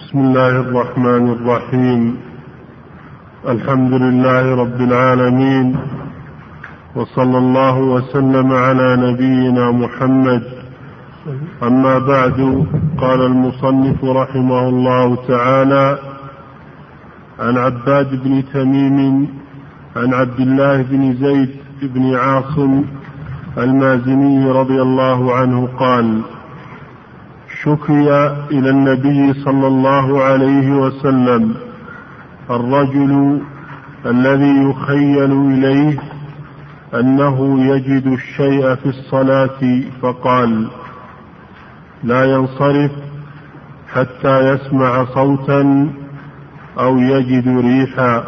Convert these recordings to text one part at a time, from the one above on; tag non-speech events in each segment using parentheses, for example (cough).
بسم الله الرحمن الرحيم. الحمد لله رب العالمين. وصلى الله وسلم على نبينا محمد. أما بعد قال المصنف رحمه الله تعالى عن عباد بن تميم عن عبد الله بن زيد بن عاصم المازني رضي الله عنه قال شكي إلى النبي صلى الله عليه وسلم الرجل الذي يخيل إليه أنه يجد الشيء في الصلاة فقال لا ينصرف حتى يسمع صوتا أو يجد ريحا.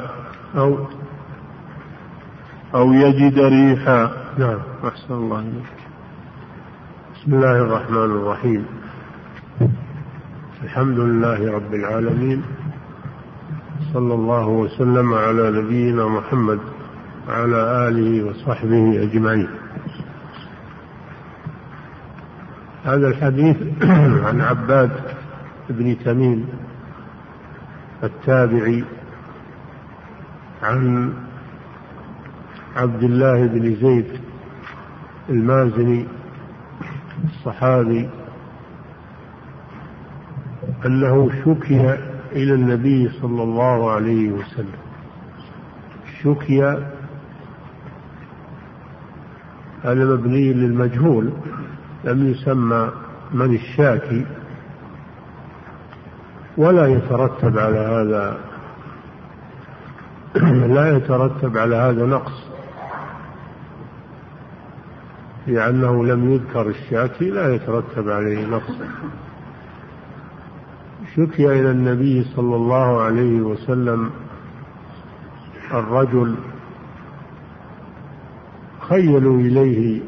أو أو يجد ريحا. نعم. أحسن الله إليك. بسم الله الرحمن الرحيم. الحمد لله رب العالمين صلى الله وسلم على نبينا محمد وعلى آله وصحبه أجمعين. هذا الحديث (clears throat) عن عباد بن تميم التابعي عن عبد الله بن زيد المازني الصحابي أنه شكي إلى النبي صلى الله عليه وسلم. شكي هذا مبني للمجهول لم يسمى من الشاكي. ولا يترتب على هذا (clears throat) لا يترتب على هذا نقص لأنه لم يذكر الشاكي لا يترتب عليه نقص. شكي إلى النبي صلى الله عليه وسلم الرجل خيلوا إليه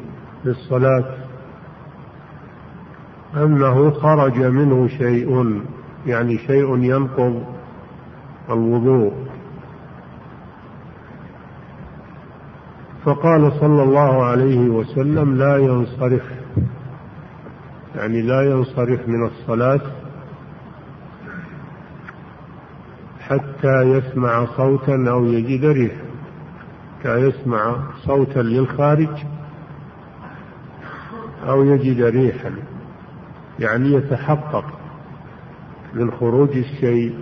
في الصلاة أنه خرج منه شيء؟ يعني شيء ينقض الوضوء. فقال صلى الله عليه وسلم لا ينصرف. يعني لا ينصرف من الصلاة. حتى يسمع صوتا أو يجد ريحا. حتى يسمع صوتا للخارج أو يجد ريحا. يعني يتحقق من خروج الشيء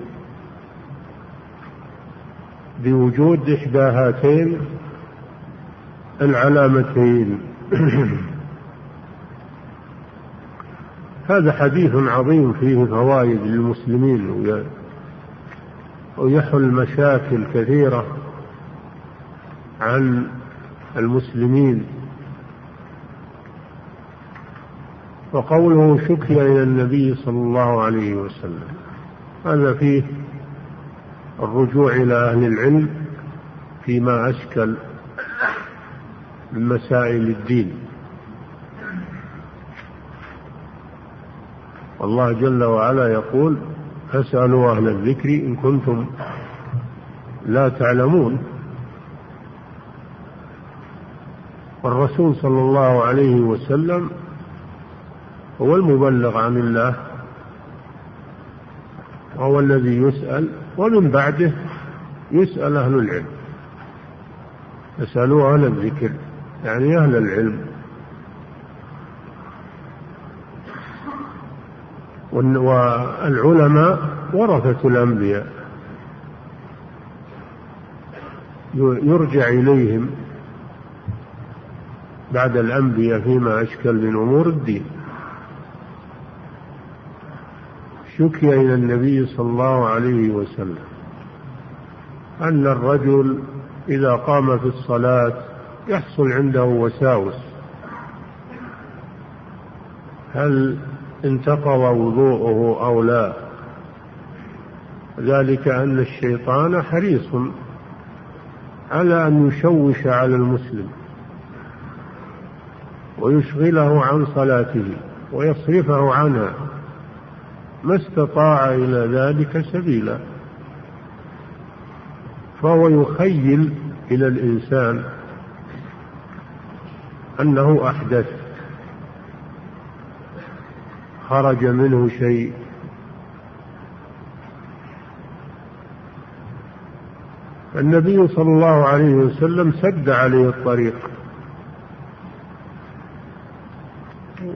بوجود إحدى هاتين العلامتين. (clears throat) هذا حديث عظيم فيه فوائد للمسلمين. ويحل مشاكل كثيرة عن المسلمين. وقوله شكي إلى النبي صلى الله عليه وسلم. هذا فيه الرجوع إلى أهل العلم فيما أشكل من مسائل الدين. الله جل وعلا يقول فاسألوا أهل الذكر إن كنتم لا تعلمون. والرسول صلى الله عليه وسلم هو المبلغ عن الله وهو الذي يسأل ومن بعده يسأل أهل العلم. اسألوا أهل الذكر يعني أهل العلم. والعلماء ورثة الأنبياء. يرجع إليهم بعد الأنبياء فيما أشكل من أمور الدين. شكي إلى النبي صلى الله عليه وسلم أن الرجل إذا قام في الصلاة يحصل عنده وساوس. هل انتقض وضوءه أو لا. ذلك أن الشيطان حريص على أن يشوش على المسلم ويشغله عن صلاته ويصرفه عنها ما استطاع إلى ذلك سبيلا. فهو يخيل إلى الإنسان أنه أحدث خرج منه شيء. النبي صلى الله عليه وسلم سد عليه الطريق.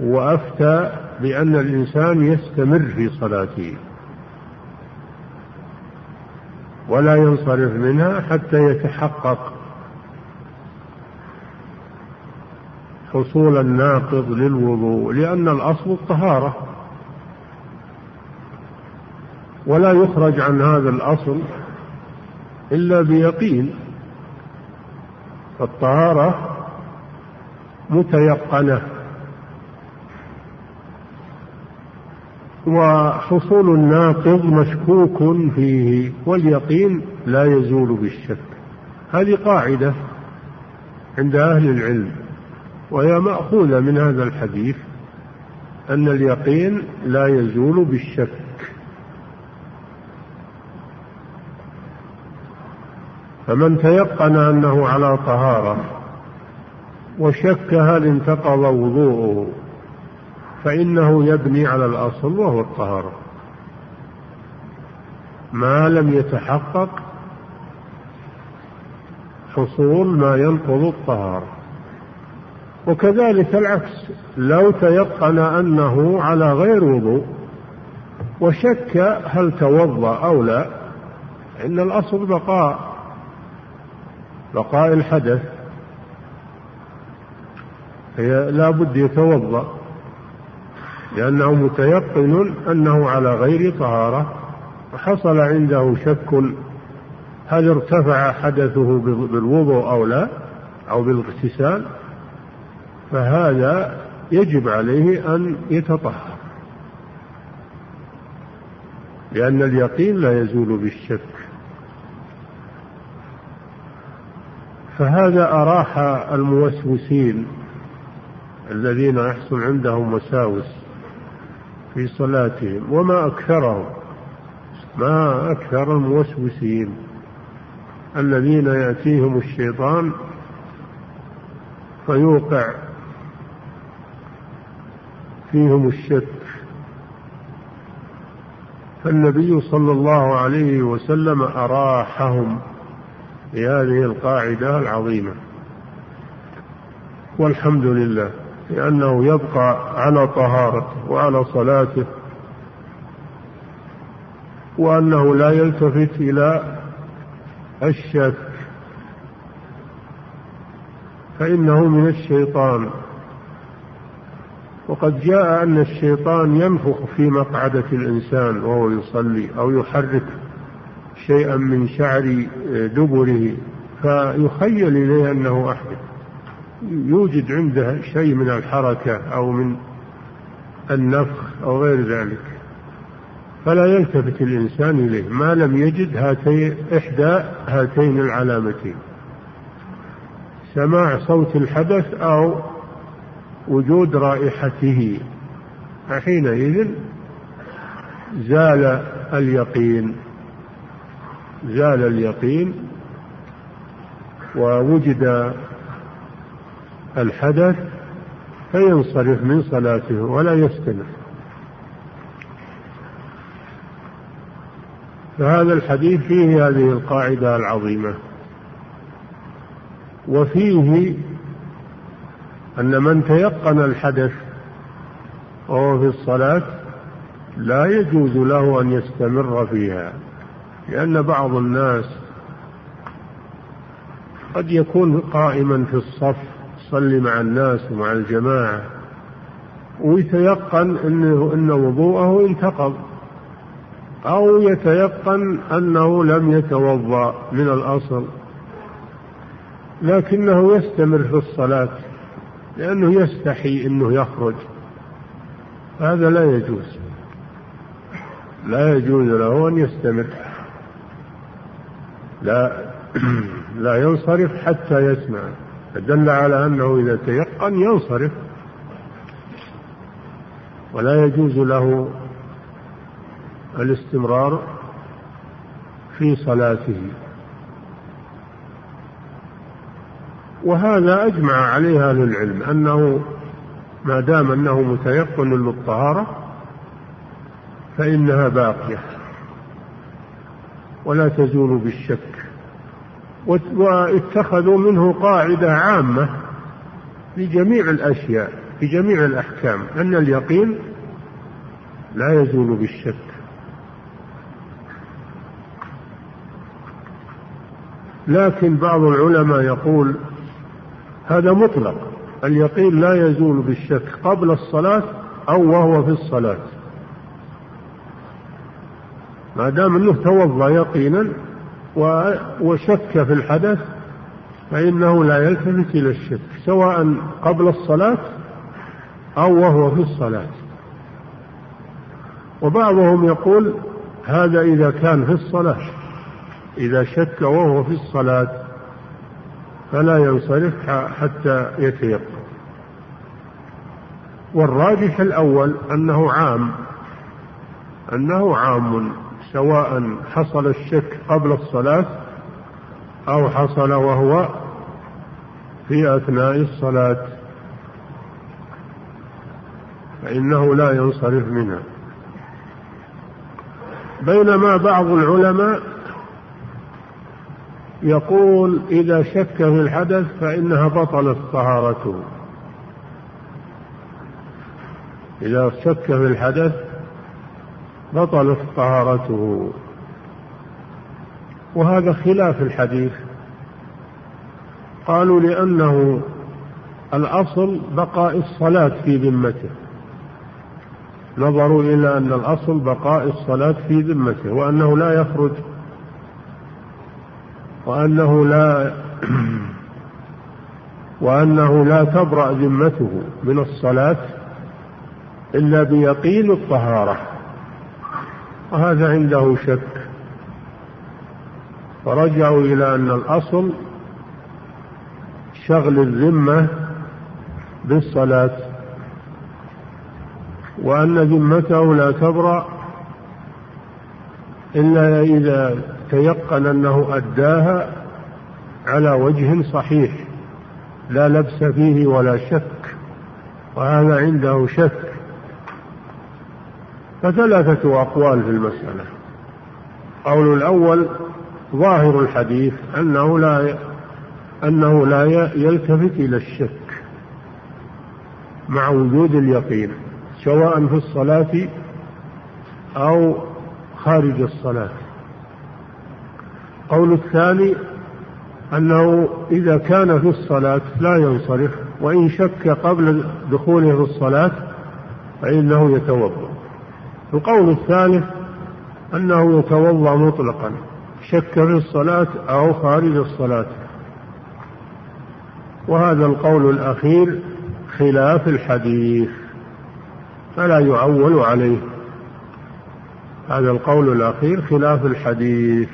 وأفتى بأن الإنسان يستمر في صلاته. ولا ينصرف منها حتى يتحقق حصول الناقض للوضوء لأن الأصل الطهارة. ولا يخرج عن هذا الأصل إلا بيقين. الطهارة متيقنة. وحصول الناقض مشكوك فيه واليقين لا يزول بالشك. هذه قاعدة عند أهل العلم وهي مأخوذة من هذا الحديث أن اليقين لا يزول بالشك. فمن تيقن أنه على طهارة وشك هل انتقض وضوءه فإنه يبني على الأصل وهو الطهارة. ما لم يتحقق حصول ما ينقض الطهارة. وكذلك العكس لو تيقن أنه على غير وضوء وشك هل توضأ أو لا إن الأصل بقاء. بقاء الحدث هي لا بد يتوضأ لأنه متيقن أنه على غير طهارة وحصل عنده شك هل ارتفع حدثه بالوضوء أو لا أو بالاغتسال فهذا يجب عليه أن يتطهر. لأن اليقين لا يزول بالشك. فهذا أراح الموسوسين الذين يحصل عندهم وساوس في صلاتهم وما أكثرهم ما أكثر الموسوسين الذين يأتيهم الشيطان فيوقع فيهم الشك. فالنبي صلى الله عليه وسلم أراحهم. بهذه القاعدة العظيمة. والحمد لله لأنه يبقى على طهارته وعلى صلاته وأنه لا يلتفت إلى الشك. فإنه من الشيطان. وقد جاء أن الشيطان ينفخ في مقعدة الإنسان وهو يصلي أو يحرك. شيئا من شعر دبره فيخيل إليه أنه أحدث يوجد عنده شيء من الحركة أو من النفخ أو غير ذلك. فلا يلتفت الإنسان إليه. ما لم يجد هاتين إحدى هاتين العلامتين. سماع صوت الحدث أو وجود رائحته. فحينئذ زال اليقين. زال اليقين ووجد الحدث فينصرف من صلاته ولا يستمر فهذا الحديث فيه هذه القاعدة العظيمة وفيه أن من تيقن الحدث وهو في الصلاة لا يجوز له أن يستمر فيها. لأن بعض الناس قد يكون قائما في الصف يصلي مع الناس ومع الجماعة ويتيقن أنه أن وضوءه انتقض أو يتيقن أنه لم يتوضأ من الأصل لكنه يستمر في الصلاة لأنه يستحي أنه يخرج. هذا لا يجوز لا يجوز له أن يستمر. لا (clears throat) لا ينصرف حتى يسمع. دل على أنه إذا تيقن ينصرف. ولا يجوز له الاستمرار في صلاته. وهذا أجمع عليه أهل العلم أنه ما دام أنه متيقن للطهارة فإنها باقية. ولا تزول بالشك. واتخذوا منه قاعدة عامة في جميع الأشياء في جميع الأحكام. أن اليقين لا يزول بالشك. لكن بعض العلماء يقول هذا مطلق. اليقين لا يزول بالشك قبل الصلاة أو وهو في الصلاة. ما دام أنه توضأ يقينا وشك في الحدث فإنه لا يلتفت إلى الشك سواء قبل الصلاة أو وهو في الصلاة. وبعضهم يقول هذا إذا كان في الصلاة إذا شك وهو في الصلاة فلا ينصرف حتى يتيقن. والراجح الأول أنه عام أنه عام. سواء حصل الشك قبل الصلاة أو حصل وهو في أثناء الصلاة. فإنه لا ينصرف منها. بينما بعض العلماء يقول إذا شك في الحدث فإنها بطلت طهارته. إذا شك في الحدث بطلت طهارته. وهذا خلاف الحديث. قالوا لأنه الأصل بقاء الصلاة في ذمته. نظروا إلى أن الأصل بقاء الصلاة في ذمته وأنه لا يخرج وأنه لا (clears throat) وأنه لا تبرأ ذمته من الصلاة إلا بيقين الطهارة. وهذا عنده شك. فرجعوا إلى أن الأصل شغل الذمة بالصلاة وأن ذمته لا تبرأ إلا إذا تيقن أنه أداها على وجه صحيح لا لبس فيه ولا شك. وهذا عنده شك. فثلاثة أقوال في المسألة. قول الأول ظاهر الحديث أنه لا أنه لا يلتفت إلى الشك مع وجود اليقين سواء في الصلاة أو خارج الصلاة. قول الثاني أنه إذا كان في الصلاة لا ينصرف وإن شك قبل دخوله في الصلاة فإنه يتوضأ. القول الثالث أنه يتوضأ مطلقا شك في الصلاة أو خارج الصلاة. وهذا القول الأخير خلاف الحديث فلا يعول عليه. هذا القول الأخير خلاف الحديث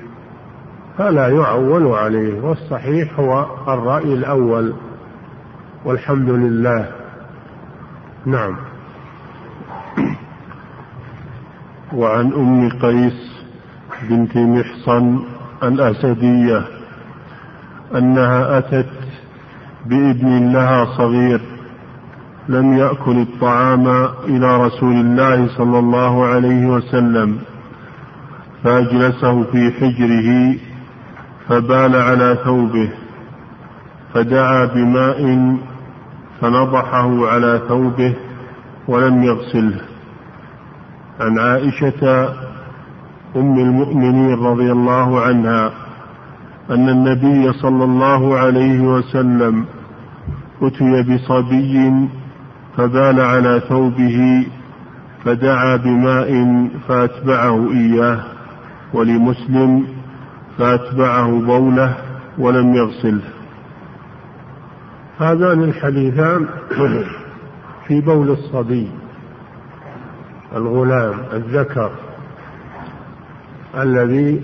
فلا يعول عليه. والصحيح هو الرأي الأول والحمد لله. نعم. وعن أم قيس بنت محصن الأسدية أنها أتت بابن لها صغير لم يأكل الطعام إلى رسول الله صلى الله عليه وسلم فأجلسه في حجره فبال على ثوبه فدعا بماء فنضحه على ثوبه ولم يغسله. عن عائشة أم المؤمنين رضي الله عنها أن النبي صلى الله عليه وسلم أتي بصبي فبال على ثوبه فدعا بماء فأتبعه إياه ولمسلم فأتبعه بوله ولم يغسله. هذان الحديثان في بول الصبي. الغلام الذكر الذي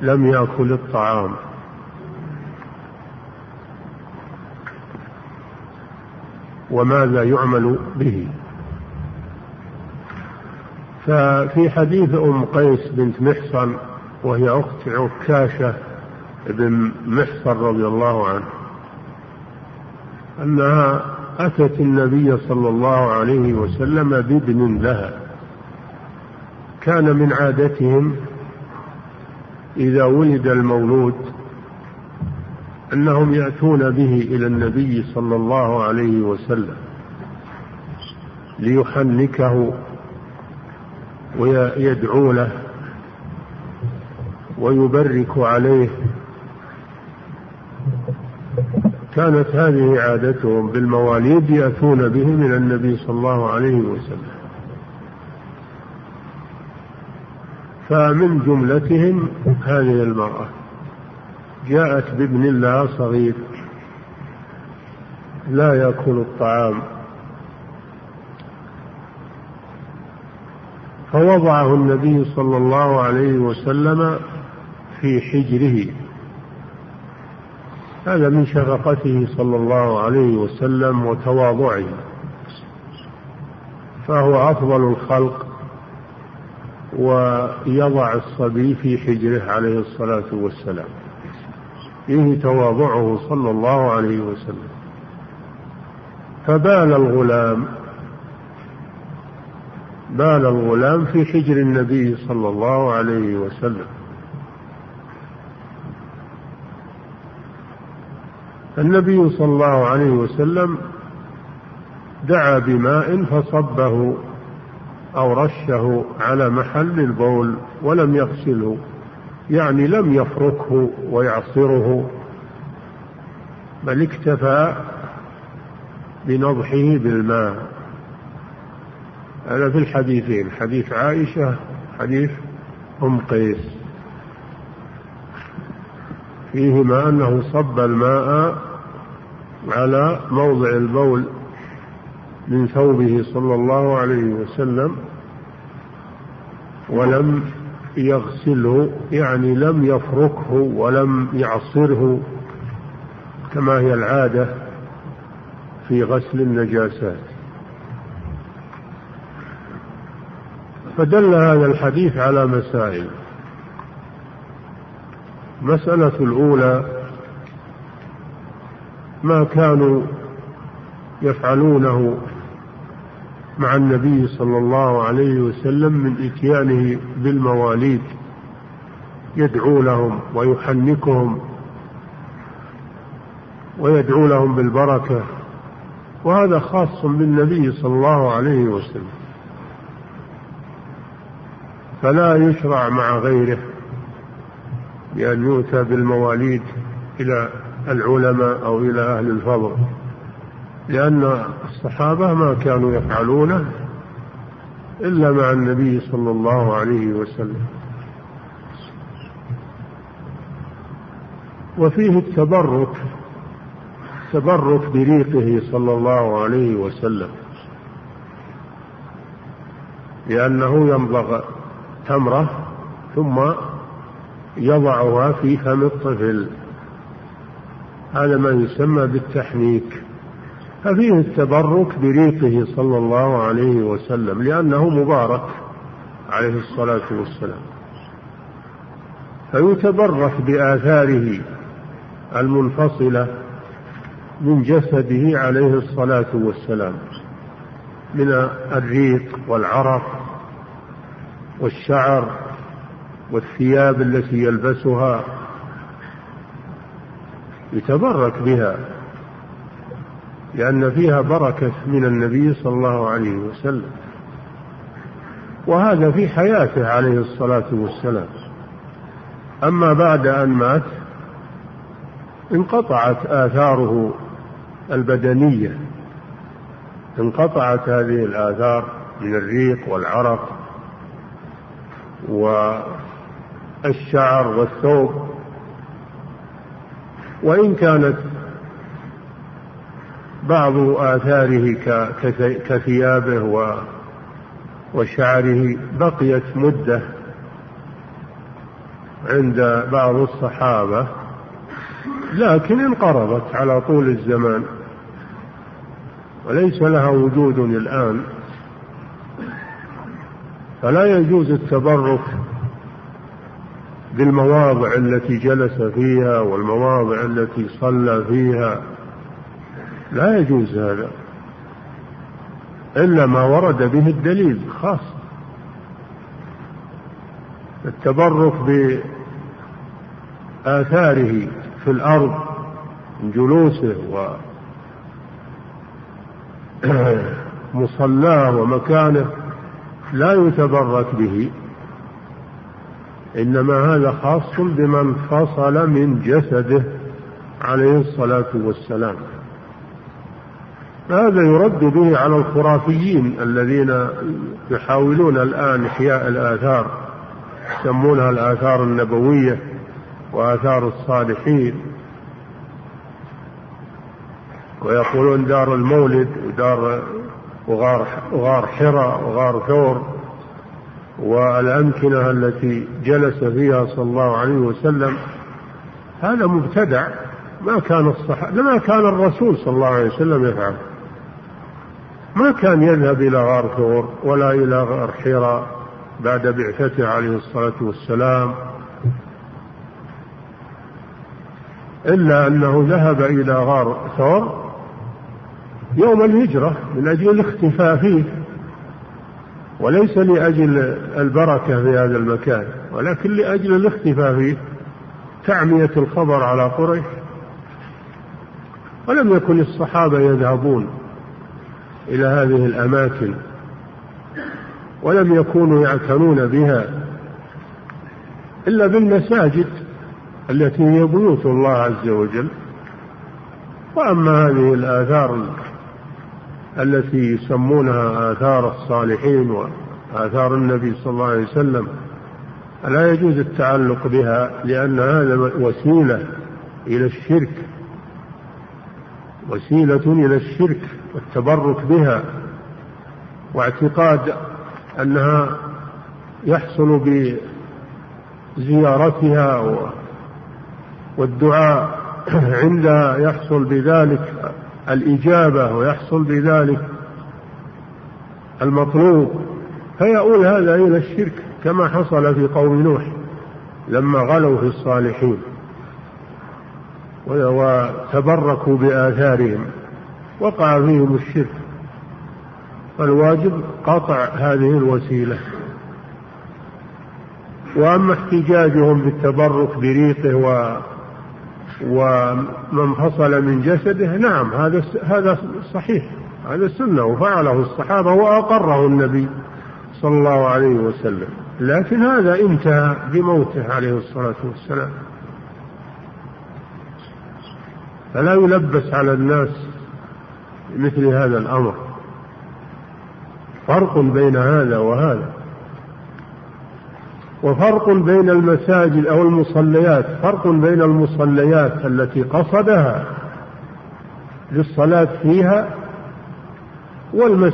لم يأكل الطعام. وماذا يعمل به؟ ففي حديث أم قيس بنت محصن وهي أخت عكاشة بن محصن رضي الله عنه أنها أتت النبي صلى الله عليه وسلم بابن لها. كان من عادتهم إذا ولد المولود أنهم يأتون به إلى النبي صلى الله عليه وسلم ليحنكه ويدعو له ويبرك عليه كانت هذه عادتهم بالمواليد يأتون بهم إلى النبي صلى الله عليه وسلم. فمن جملتهم هذه المرأة. جاءت بابن لها صغير. لا يأكل الطعام. فوضعه النبي صلى الله عليه وسلم في حجره. هذا من شفقته صلى الله عليه وسلم وتواضعه. فهو أفضل الخلق ويضع الصبي في حجره عليه الصلاة والسلام. فيه تواضعه صلى الله عليه وسلم. فبال الغلام بال الغلام في حجر النبي صلى الله عليه وسلم. النبي صلى الله عليه وسلم دعا بماء فصبه أو رشه على محل البول ولم يغسله يعني لم يفركه ويعصره بل اكتفى بنضحه بالماء. هذا في الحديثين حديث عائشة حديث أم قيس. فيهما أنه صب الماء على موضع البول من ثوبه صلى الله عليه وسلم ولم يغسله يعني لم يفركه ولم يعصره كما هي العادة في غسل النجاسات. فدل هذا الحديث على مسائل. المسألة الأولى ما كانوا يفعلونه مع النبي صلى الله عليه وسلم من إتيانه بالمواليد يدعو لهم ويحنكهم ويدعو لهم بالبركة وهذا خاص بالنبي صلى الله عليه وسلم. فلا يشرع مع غيره بأن يؤتى بالمواليد إلى العلماء أو إلى أهل الفضل لأن الصحابة ما كانوا يفعلونه إلا مع النبي صلى الله عليه وسلم. وفيه التبرك التبرك بريقه صلى الله عليه وسلم لأنه يمضغ تمرة ثم يضعها في فم الطفل. هذا ما يسمى بالتحنيك ففيه التبرك بريقه صلى الله عليه وسلم لأنه مبارك عليه الصلاة والسلام. فيتبرك بآثاره المنفصلة من جسده عليه الصلاة والسلام من الريق والعرق والشعر والثياب التي يلبسها يتبرك بها لأن فيها بركة من النبي صلى الله عليه وسلم. وهذا في حياته عليه الصلاة والسلام. أما بعد أن مات انقطعت آثاره البدنية. انقطعت هذه الآثار من الريق والعرق والشعر والثوب. وإن كانت بعض آثاره كثيابه وشعره بقيت مدة عند بعض الصحابة لكن انقرضت على طول الزمان. وليس لها وجود الآن. فلا يجوز التبرك بالمواضع التي جلس فيها والمواضع التي صلى فيها. لا يجوز هذا. إلا ما ورد به الدليل خاص. التبرك بآثاره في الأرض من جلوسه ومصلاه (clears throat) ومكانه لا يتبرك به. إنما هذا خاص بمن فصل من جسده عليه الصلاة والسلام. هذا يرد به على الخرافيين الذين يحاولون الآن إحياء الآثار يسمونها الآثار النبوية وآثار الصالحين. ويقولون دار المولد ودار وغار وغار حراء وغار ثور. والأمكنة التي جلس فيها صلى الله عليه وسلم هذا مبتدع ما كان الصحابة ما كان الرسول صلى الله عليه وسلم يفعل ما كان يذهب إلى غار ثور ولا إلى غار حراء بعد بعثته عليه الصلاة والسلام إلا أنه ذهب إلى غار ثور يوم الهجرة من أجل الاختفاء فيه. وليس لأجل البركة في هذا المكان ولكن لأجل الاختفاء فيه تعمية الخبر على قريش. ولم يكن الصحابة يذهبون إلى هذه الأماكن ولم يكونوا يعتنون بها إلا بالمساجد التي هي بيوت الله عز وجل. وأما هذه الآثار التي يسمونها آثار الصالحين وآثار النبي صلى الله عليه وسلم لا يجوز التعلق بها لأن هذا وسيلة إلى الشرك وسيلة إلى الشرك والتبرك بها واعتقاد أنها يحصل بزيارتها والدعاء عندها يحصل بذلك الإجابة ويحصل بذلك المطلوب. فيؤول هذا إلى الشرك؟ كما حصل في قوم نوح لما غلوا في الصالحين وتبركوا بآثارهم وقع فيهم الشرك. فالواجب قطع هذه الوسيلة. وأما احتجاجهم بالتبرك بريقه و ومن فصل من جسده نعم هذا هذا صحيح هذا سنة وفعله الصحابة وأقره النبي صلى الله عليه وسلم. لكن هذا انتهى بموته عليه الصلاة والسلام. فلا يلبس على الناس مثل هذا الأمر. فرق بين هذا وهذا. وفرق بين المساجد أو المصليات فرق بين المصليات التي قصدها للصلاة فيها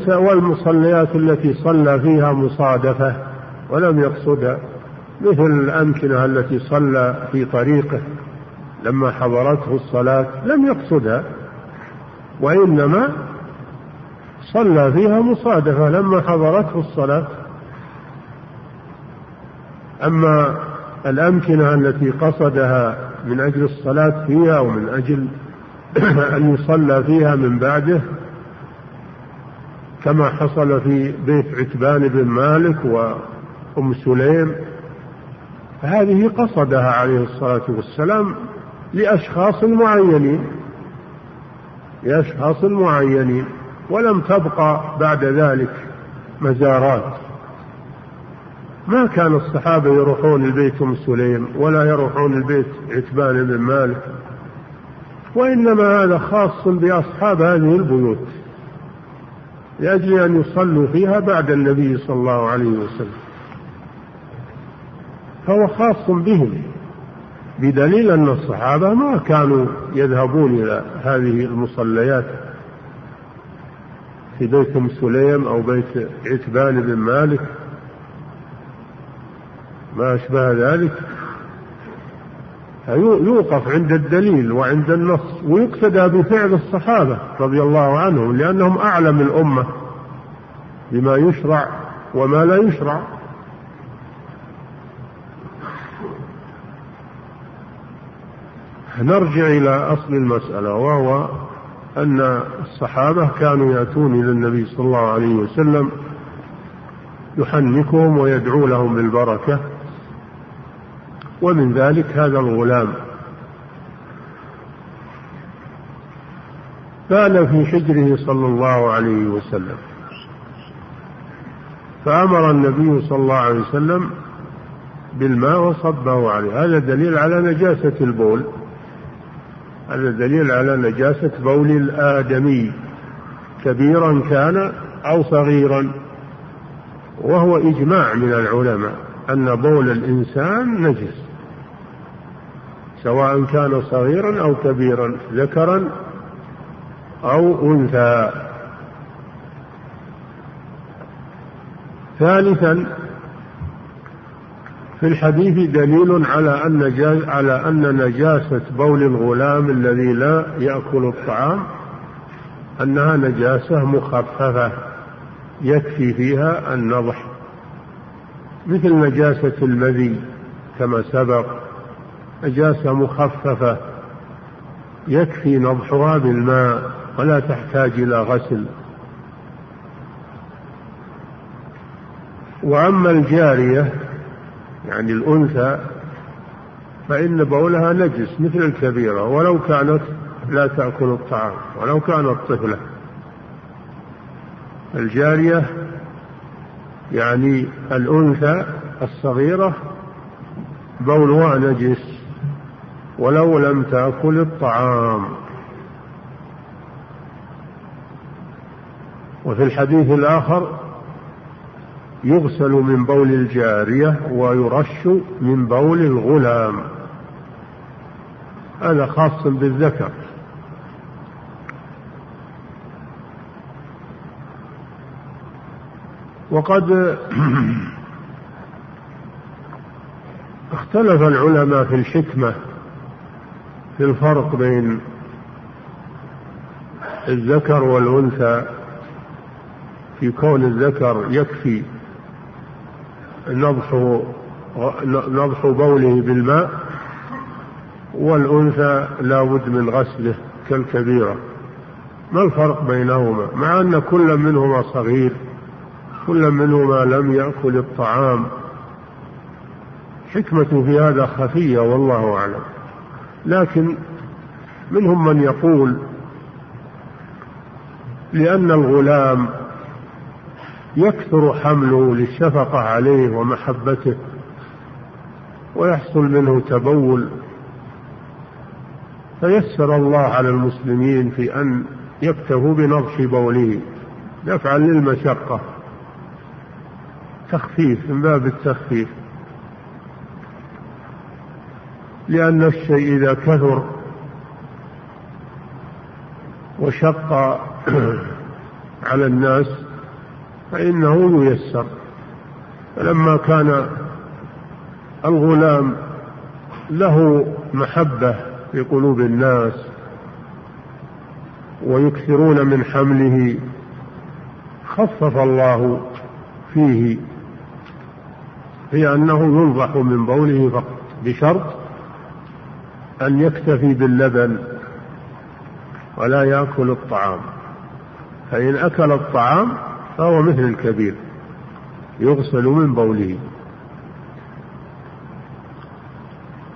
والمصليات التي صلى فيها مصادفة ولم يقصدها مثل الأمكنة التي صلى في طريقه. لما حضرته الصلاة لم يقصدها وإنما صلى فيها مصادفة. لما حضرته الصلاة أما الأمكنة التي قصدها من أجل الصلاة فيها ومن أجل (clears throat) أن يصلى فيها من بعده كما حصل في بيت عتبان بن مالك وأم سليم هذه قصدها عليه الصلاة والسلام لأشخاص معينين لأشخاص معينين ولم تبقى بعد ذلك مزارات. ما كان الصحابة يروحون البيت أم سليم ولا يروحون البيت عتبان بن مالك وإنما هذا خاص بأصحاب هذه البيوت لأجل أن يصلوا فيها بعد النبي صلى الله عليه وسلم. فهو خاص بهم بدليل أن الصحابة ما كانوا يذهبون إلى هذه المصليات في بيت أم سليم أو بيت عتبان بن مالك ما أشبه ذلك يوقف عند الدليل وعند النص ويقتدى بفعل الصحابة رضي الله عنهم لأنهم أعلم الأمة بما يشرع وما لا يشرع. نرجع إلى أصل المسألة وهو أن الصحابة كانوا يأتون إلى النبي صلى الله عليه وسلم يحنكهم ويدعو لهم بالبركة. ومن ذلك هذا الغلام. بال في حجره صلى الله عليه وسلم. فأمر النبي صلى الله عليه وسلم بالماء وصبه عليه. هذا دليل على نجاسة البول. هذا دليل على نجاسة بول الآدمي. كبيرا كان أو صغيرا. وهو إجماع من العلماء أن بول الإنسان نجس. سواء كان صغيرا أو كبيرا ذكرا أو أنثى. ثالثا في الحديث دليل على أن على أن نجاسة بول الغلام الذي لا يأكل الطعام أنها نجاسة مخففة يكفي فيها النضح مثل نجاسة المذي كما سبق. نجاسة مخففة يكفي نضحها بالماء ولا تحتاج إلى غسل. وأما الجارية يعني الأنثى فإن بولها نجس مثل الكبيرة ولو كانت لا تأكل الطعام ولو كانت طفلة الجارية يعني الأنثى الصغيرة بولها نجس ولو لم تأكل الطعام. وفي الحديث الآخر يغسل من بول الجارية ويرش من بول الغلام. هذا خاص بالذكر. وقد (clears throat) اختلف العلماء في الحكمة في الفرق بين الذكر والأنثى في كون الذكر يكفي نضح نضح بوله بالماء والأنثى لا بد من غسله كالكبيرة. ما الفرق بينهما؟ مع أن كل منهما صغير كل منهما لم يأكل الطعام. حكمة في هذا خفية والله أعلم. لكن منهم من يقول لأن الغلام يكثر حمله للشفقة عليه ومحبته ويحصل منه تبول فيسر الله على المسلمين في أن يكتفوا بنضح بوله دفعا للمشقة. تخفيف من باب التخفيف. لأن الشيء إذا كثر وشق (clears throat) على الناس فإنه ييسر فلما كان الغلام له محبة في قلوب الناس ويكثرون من حمله خفف الله فيه في أنه ينضح من بوله فقط بشرط أن يكتفي باللبن ولا يأكل الطعام. فإن أكل الطعام فهو مثل الكبير يغسل من بوله.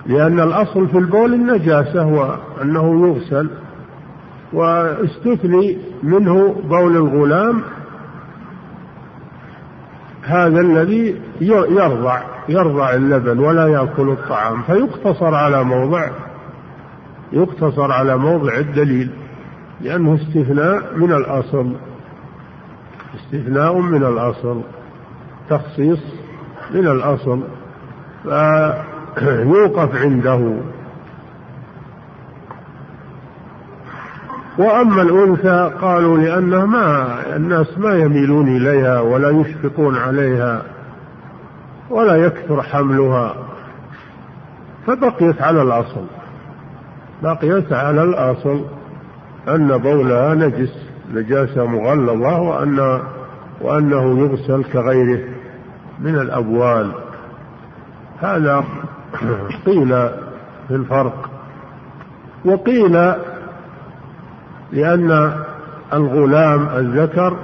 لأن الأصل في البول النجاسة هو أنه يغسل واستثني منه بول الغلام هذا الذي يرضع يرضع اللبن ولا يأكل الطعام. فيقتصر على موضع يقتصر على موضع الدليل لأنه استثناء من الأصل استثناء من الأصل تخصيص من الأصل فيوقف عنده. وأما الأنثى قالوا لأنها ما الناس ما يميلون إليها ولا يشفقون عليها ولا يكثر حملها فبقيت على الأصل. بقيت على الأصل أن بولها نجس نجاسة مغلظة وأن وأنه يغسل كغيره من الأبوال. هذا قيل في الفرق. وقيل لأن الغلام الذكر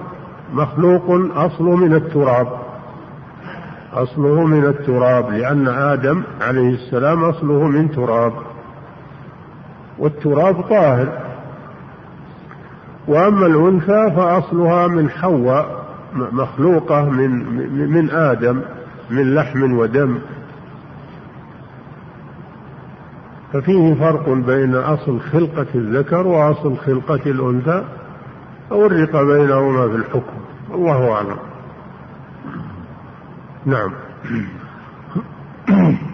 مخلوق أصله من التراب. أصله من التراب لأن آدم عليه السلام أصله من تراب. والتراب طاهر. وأما الأنثى فأصلها من حواء مخلوقة من من آدم من لحم ودم. ففيه فرق بين أصل خلقة الذكر وأصل خلقة الأنثى فرق بينهما في الحكم. الله أعلم. نعم. (clears throat)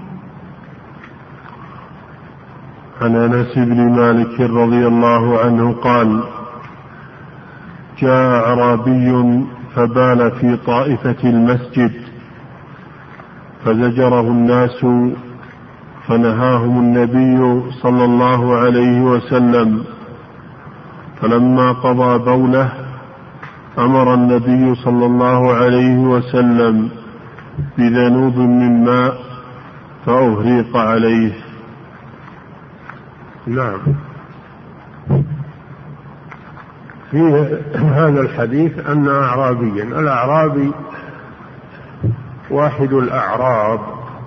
عن أنس بن مالك رضي الله عنه قال جاء أعرابي فبال في طائفة المسجد فزجره الناس فنهاهم النبي صلى الله عليه وسلم. فلما قضى بوله أمر النبي صلى الله عليه وسلم بذنوب من ماء فأهريق عليه. نعم. في هذا الحديث أن أعرابيا الأعرابي واحد الأعراب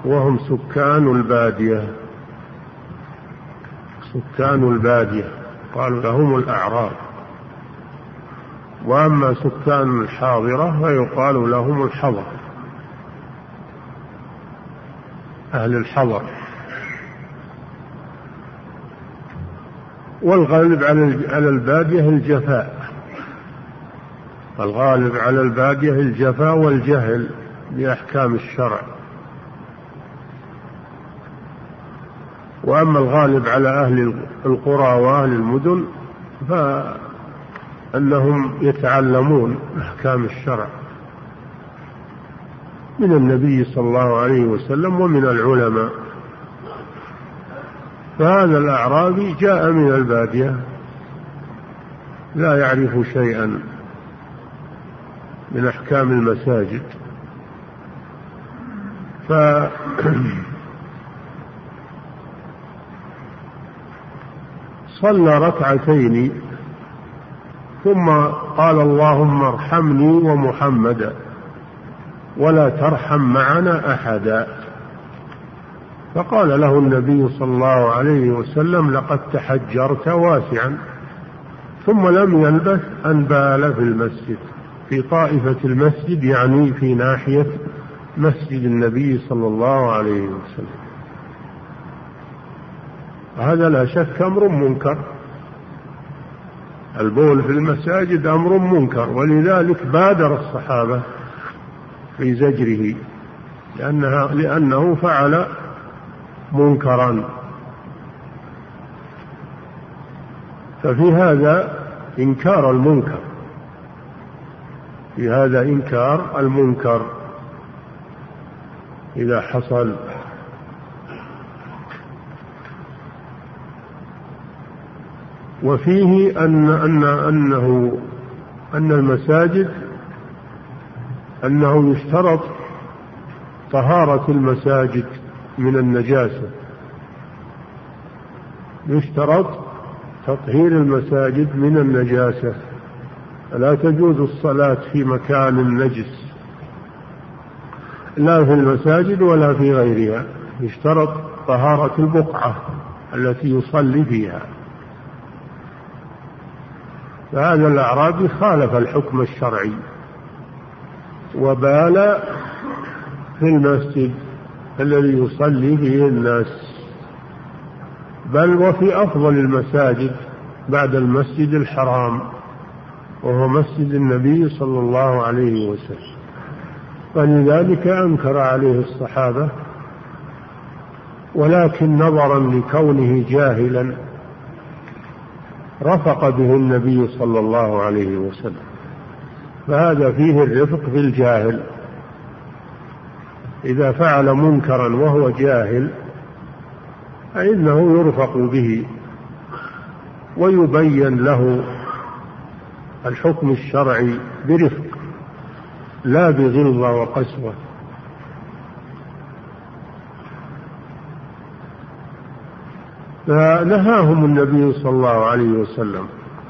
وهم سكان البادية. سكان البادية قالوا لهم الأعراب. وأما سكان الحاضرة فيقال لهم الحضر. أهل الحضر. والغالب على البادية الجفاء. الغالب على البادية الجفاء والجهل بأحكام الشرع. وأما الغالب على أهل القرى وأهل المدن فأنهم يتعلمون أحكام الشرع. من النبي صلى الله عليه وسلم ومن العلماء. فهذا الأعرابي جاء من البادية لا يعرف شيئا من أحكام المساجد. ف (clears throat) صلى ركعتين ثم قال اللهم ارحمني ومحمدا ولا ترحم معنا أحدا. فقال له النبي صلى الله عليه وسلم لقد تحجرت واسعا. ثم لم يلبث أن بال في المسجد في طائفة المسجد يعني في ناحية مسجد النبي صلى الله عليه وسلم. هذا لا شك أمر منكر. البول في المساجد أمر منكر ولذلك بادر الصحابة في زجره لأنها لأنه فعل منكرا. ففي هذا إنكار المنكر. في هذا إنكار المنكر. إذا حصل. وفيه أن أن أنه أن المساجد أنه يشترط طهارة المساجد. من النجاسة. يشترط تطهير المساجد من النجاسة. لا تجوز الصلاة في مكان نجس. لا في المساجد ولا في غيرها. يشترط طهارة البقعة التي يصلي فيها. فهذا الأعرابي خالف الحكم الشرعي. وبال في المسجد الذي يصلي فيه الناس. بل وفي أفضل المساجد بعد المسجد الحرام وهو مسجد النبي صلى الله عليه وسلم. فلذلك أنكر عليه الصحابة ولكن نظرا لكونه جاهلا رفق به النبي صلى الله عليه وسلم. فهذا فيه الرفق بالجاهل إذا فعل منكرا وهو جاهل فإنه يرفق به ويبين له الحكم الشرعي برفق لا بغلظة وقسوة. فنهاهم النبي صلى الله عليه وسلم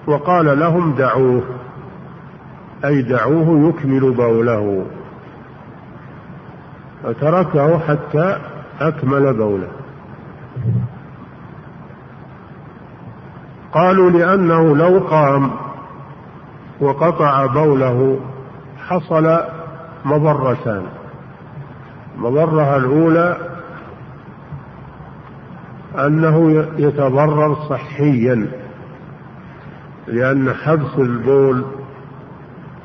وقال لهم دعوه أي دعوه يكمل بوله. فتركه حتى أكمل بوله. قالوا لأنه لو قام وقطع بوله حصل مضرتان. المضرة الأولى أنه يتضرر صحيا لأن حبس البول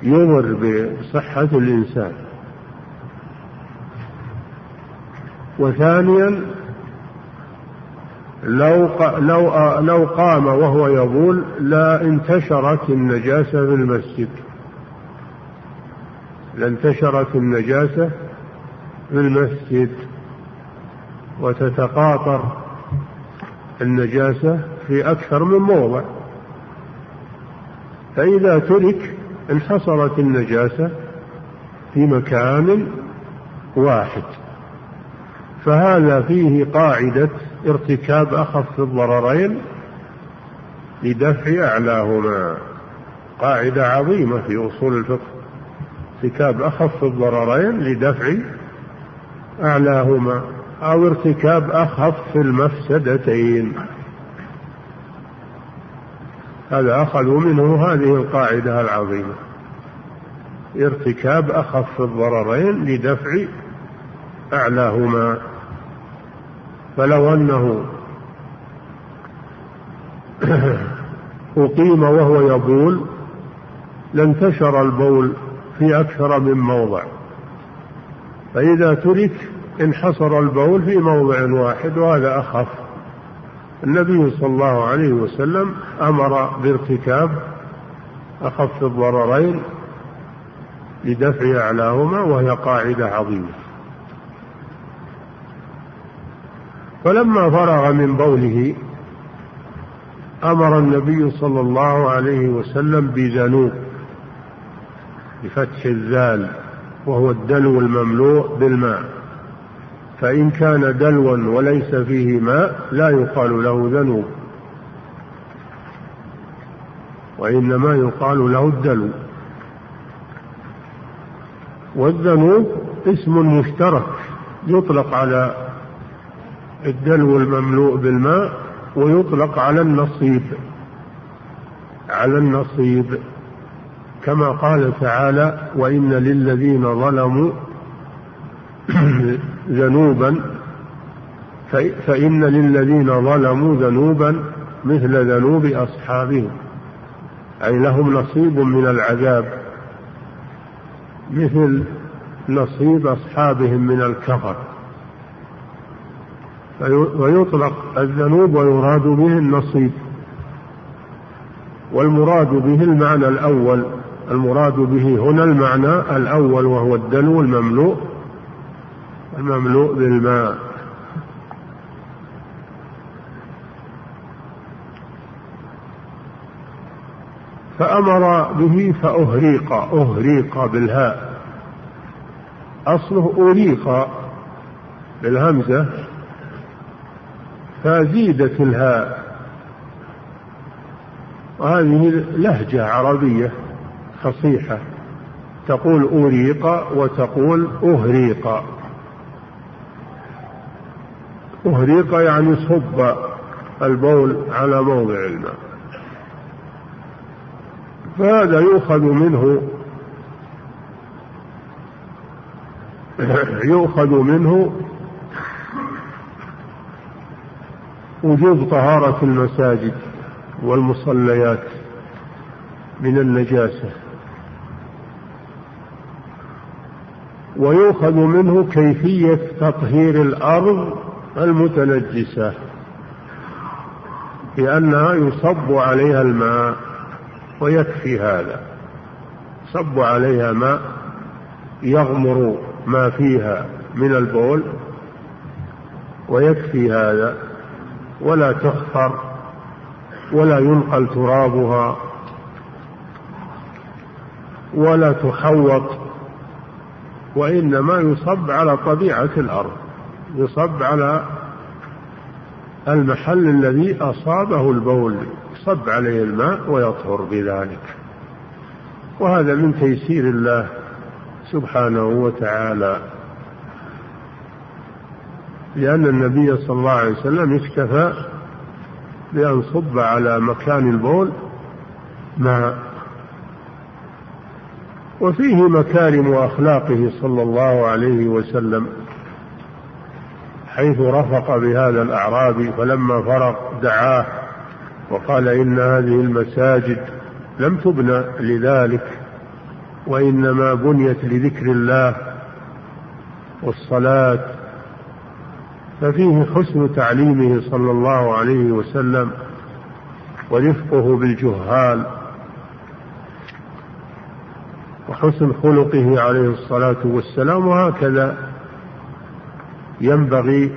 يضر بصحة الإنسان. وثانيا لو لو لو قام وهو يبول لا انتشرت النجاسة في المسجد. لانتشرت النجاسة في المسجد. وتتقاطر النجاسة في أكثر من موضع. فإذا ترك انحصرت النجاسة في مكان واحد. فهذا فيه قاعدة ارتكاب أخف الضررين لدفع أعلاهما. قاعدة عظيمة في أصول الفقه. ارتكاب أخف الضررين لدفع أعلاهما أو ارتكاب أخف المفسدتين. هذا أخذوا منه هذه القاعدة العظيمة. ارتكاب أخف الضررين لدفع أعلاهما. فلو أنه أقيم وهو يبول لانتشر البول في أكثر من موضع. فإذا ترك انحصر البول في موضع واحد وهذا أخف. النبي صلى الله عليه وسلم أمر بارتكاب أخف الضررين لدفع أعلاهما وهي قاعدة عظيمة. فلما فرغ من بوله أمر النبي صلى الله عليه وسلم بذنوب بفتح الذال وهو الدلو المملوء بالماء. فإن كان دلوا وليس فيه ماء لا يقال له ذنوب وإنما يقال له الدلو. والذنوب اسم مشترك يطلق على الدلو المملوء بالماء ويطلق على النصيب على النصيب. كما قال تعالى وإن للذين ظلموا (clears throat) ذنوبا فإن للذين ظلموا ذنوبا مثل ذنوب أصحابهم أي لهم نصيب من العذاب مثل نصيب أصحابهم من الكفر. ويطلق الذنوب ويراد به النصيب. والمراد به المعنى الأول المراد به هنا المعنى الأول وهو الدلو المملوء المملوء بالماء. فأمر به فأهريق أهريق بالهاء. أصله أريق بالهمزة فزيدت الهاء وهذه لهجة عربية فصيحة. تقول أوريق وتقول أهريق. أهريق يعني صب البول على موضع الماء. فهذا يؤخذ منه يؤخذ منه وجوب طهارة المساجد والمصليات من النجاسة. ويؤخذ منه كيفية تطهير الأرض المتنجسة لأنها يصب عليها الماء ويكفي هذا. صب عليها ماء يغمر ما فيها من البول ويكفي هذا. ولا تخفر ولا ينقل ترابها ولا تحوط وإنما يصب على طبيعة الأرض يصب على المحل الذي أصابه البول صب عليه الماء ويطهر بذلك. وهذا من تيسير الله سبحانه وتعالى. لأن النبي صلى الله عليه وسلم اكتفى بأن صب على مكان البول ماء وفيه مكارم أخلاقه صلى الله عليه وسلم حيث رفق بهذا الأعرابي فلما فرغ دعاه وقال إن هذه المساجد لم تبنى لذلك وإنما بنيت لذكر الله والصلاة ففيه حسن تعليمه صلى الله عليه وسلم ورفقه بالجهال وحسن خلقه عليه الصلاة والسلام وهكذا ينبغي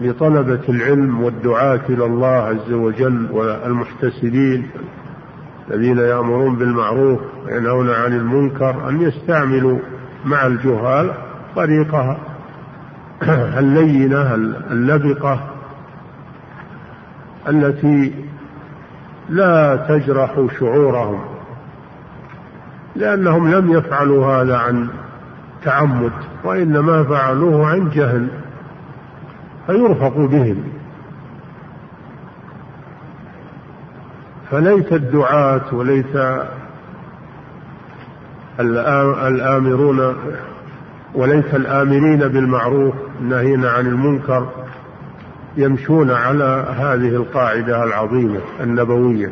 لطلبة العلم والدعاة إلى الله عز وجل والمحتسبين الذين يأمرون بالمعروف وينهون عن المنكر أن يستعملوا مع الجهال طريقة (clears throat) اللينة اللبقة التي لا تجرح شعورهم لأنهم لم يفعلوا هذا عن تعمد وإنما فعلوه عن جهل فيرفق بهم. فليت الدعاة وليت الآمرون وليس الآمرين بالمعروف الناهين عن المنكر يمشون على هذه القاعدة العظيمة النبوية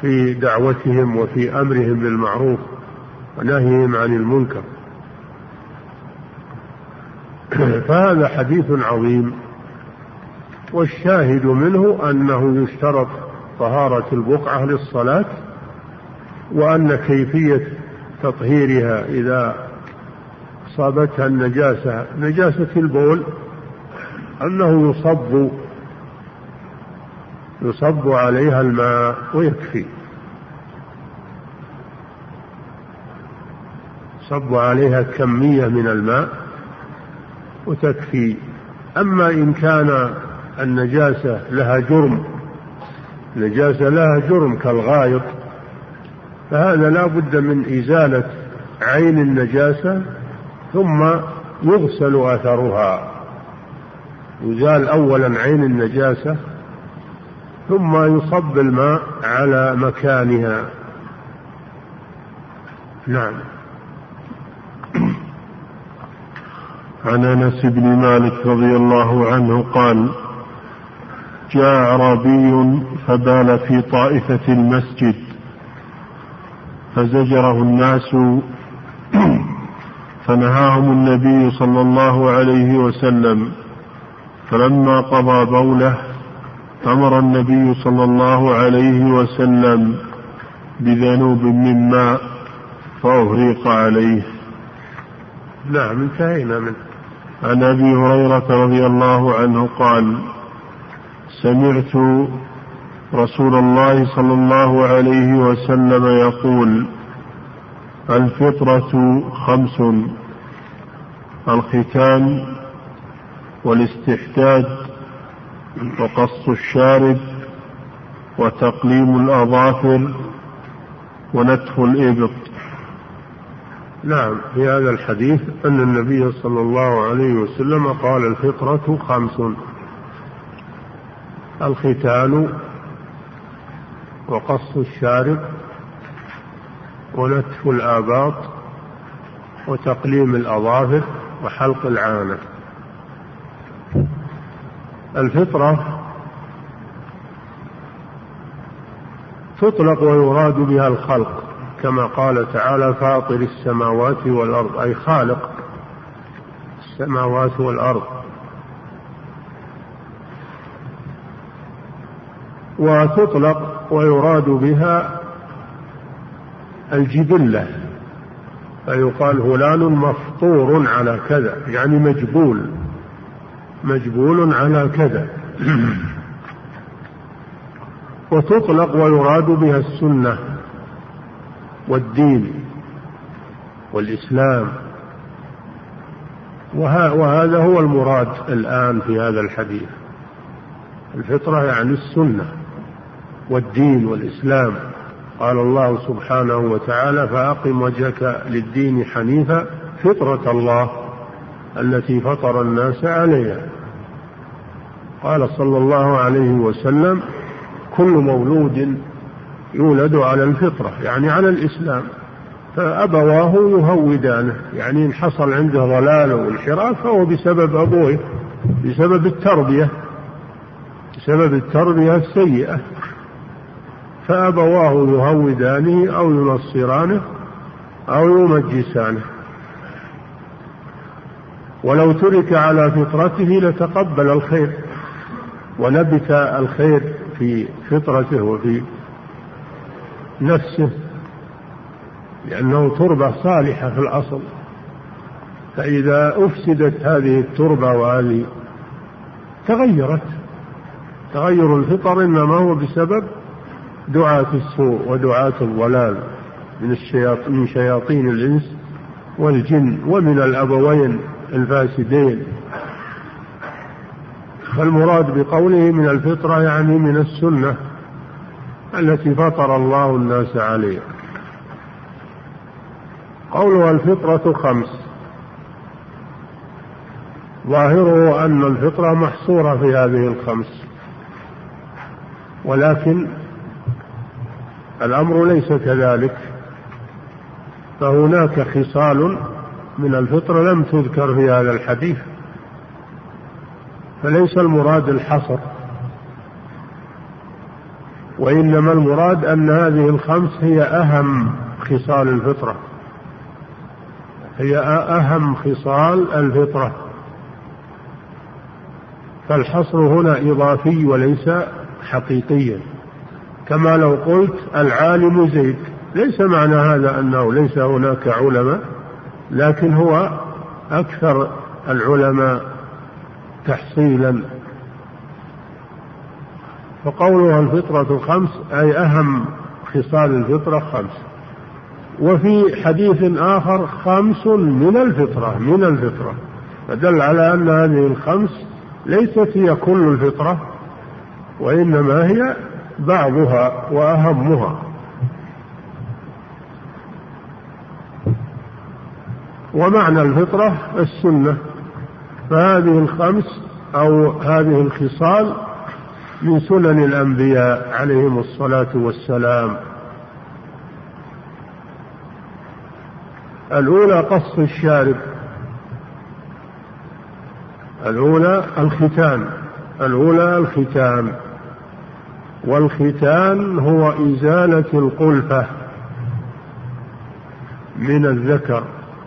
في دعوتهم وفي أمرهم بالمعروف ونهيهم عن المنكر. (clears throat) فهذا حديث عظيم والشاهد منه أنه يشترط طهارة البقعة للصلاة وأن كيفية تطهيرها إذا أصابتها النجاسة. نجاسة البول أنه يصب يصب عليها الماء ويكفي. صب عليها كمية من الماء وتكفي. أما إن كان النجاسة لها جرم نجاسة لها جرم كالغائط فهذا لا بد من إزالة عين النجاسة ثم يغسل أثرها يزال أولا عين النجاسة ثم يصب الماء على مكانها. نعم. (clears throat) عن أنس بن مالك رضي الله عنه قال جاء اعرابي فبال في طائفة المسجد فزجره الناس (clears throat) فنهاهم النبي صلى الله عليه وسلم. فلما قضى بوله أمر النبي صلى الله عليه وسلم بذنوب من ماء فاهريق عليه. نعم انتهينا منه. عن أبي هريرة رضي الله عنه قال سمعت رسول الله صلى الله عليه وسلم يقول الفطرة خمس الختان والاستحداد وقص الشارب وتقليم الأظافر ونتف الإبط. نعم في هذا الحديث أن النبي صلى الله عليه وسلم قال الفطرة خمس. الختان وقص الشارب ونتف الآباط وتقليم الأظافر وحلق العانة. الفطرة تطلق ويراد بها الخلق كما قال تعالى فاطر السماوات والأرض أي خالق السماوات والأرض. وتطلق ويراد بها الجبلة. فيقال فلان مفطور على كذا يعني مجبول مجبول على كذا. (clears throat) وتطلق ويراد بها السنة والدين والإسلام. وهذا هو المراد الآن في هذا الحديث. الفطرة يعني السنة والدين والإسلام. قال الله سبحانه وتعالى فأقم وجهك للدين حنيفا فطرة الله التي فطر الناس عليها. قال صلى الله عليه وسلم كل مولود يولد على الفطرة يعني على الإسلام. فأبواه يهودانه يعني إن حصل عنده ضلال وانحراف فهو بسبب أبوه بسبب التربية بسبب التربية السيئة. فأبواه يهودانه أو ينصرانه أو يمجسانه. ولو ترك على فطرته لتقبل الخير ونبت الخير في فطرته وفي نفسه لأنه تربة صالحة في الأصل. فإذا أفسدت هذه التربة وهذه تغيرت. تغير الفطر إنما هو بسبب دعاة السوء ودعاة الضلال من الشياطين من شياطين الإنس والجن ومن الأبوين الفاسدين. فالمراد بقوله من الفطرة يعني من السنة التي فطر الله الناس عليها. قولها الفطرة خمس. ظاهره أن الفطرة محصورة في هذه الخمس. ولكن الأمر ليس كذلك. فهناك خصال من الفطرة لم تذكر في هذا الحديث. فليس المراد الحصر. وإنما المراد أن هذه الخمس هي أهم خصال الفطرة. هي أهم خصال الفطرة. فالحصر هنا إضافي وليس حقيقيا. كما لو قلت العالم زيد. ليس معنى هذا أنه ليس هناك علماء لكن هو أكثر العلماء تحصيلا. فقولها الفطرة خمس أي أهم خصال الفطرة خمس. وفي حديث آخر خمس من الفطرة من الفطرة. فدل على أن هذه الخمس ليست هي كل الفطرة وإنما هي بعضها وأهمها. ومعنى الفطرة السنة. فهذه الخمس أو هذه الخصال من سنن الأنبياء عليهم الصلاة والسلام. الأولى قص الشارب. الأولى الختان. الأولى الختان. والختان هو إزالة القلفة من الذكر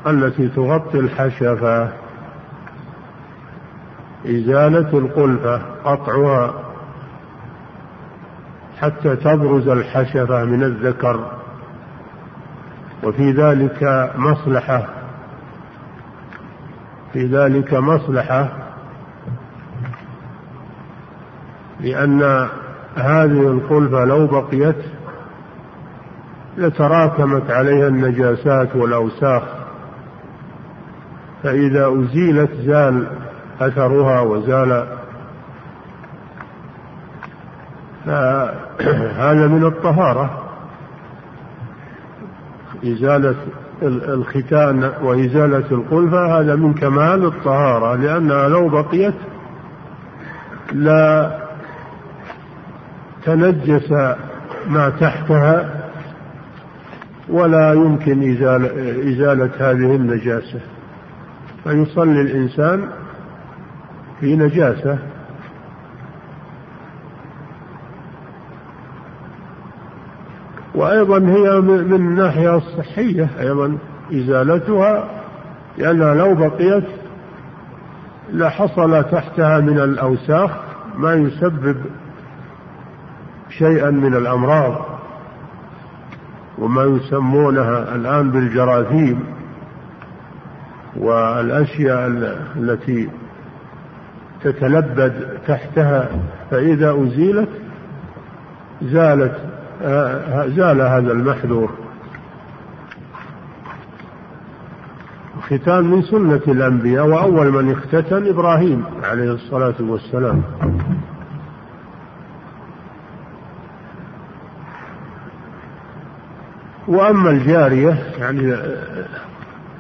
التي تغطي الحشفة. إزالة القلفة قطعها حتى تبرز الحشفة من الذكر وفي ذلك مصلحة. في ذلك مصلحة لأن هذه القلفة لو بقيت لتراكمت عليها النجاسات والأوساخ فإذا أزيلت زال أثرها وزال فهذا (clears throat) من الطهارة. إزالة الختان وإزالة القلفة هذا من كمال الطهارة لأنها لو بقيت لا تنجس ما تحتها ولا يمكن إزالة, إزالة هذه النجاسة. فيصلي الإنسان في نجاسة. وأيضا هي من الناحية الصحية أيضا إزالتها لأنها لو بقيت لحصل تحتها من الأوساخ ما يسبب شيئا من الأمراض وما يسمونها الآن بالجراثيم والأشياء التي تتلبد تحتها فإذا أزيلت زالت زال هذا المحذور. الختان من سنة الأنبياء وأول من اختتن إبراهيم عليه الصلاة والسلام. وأما الجارية يعني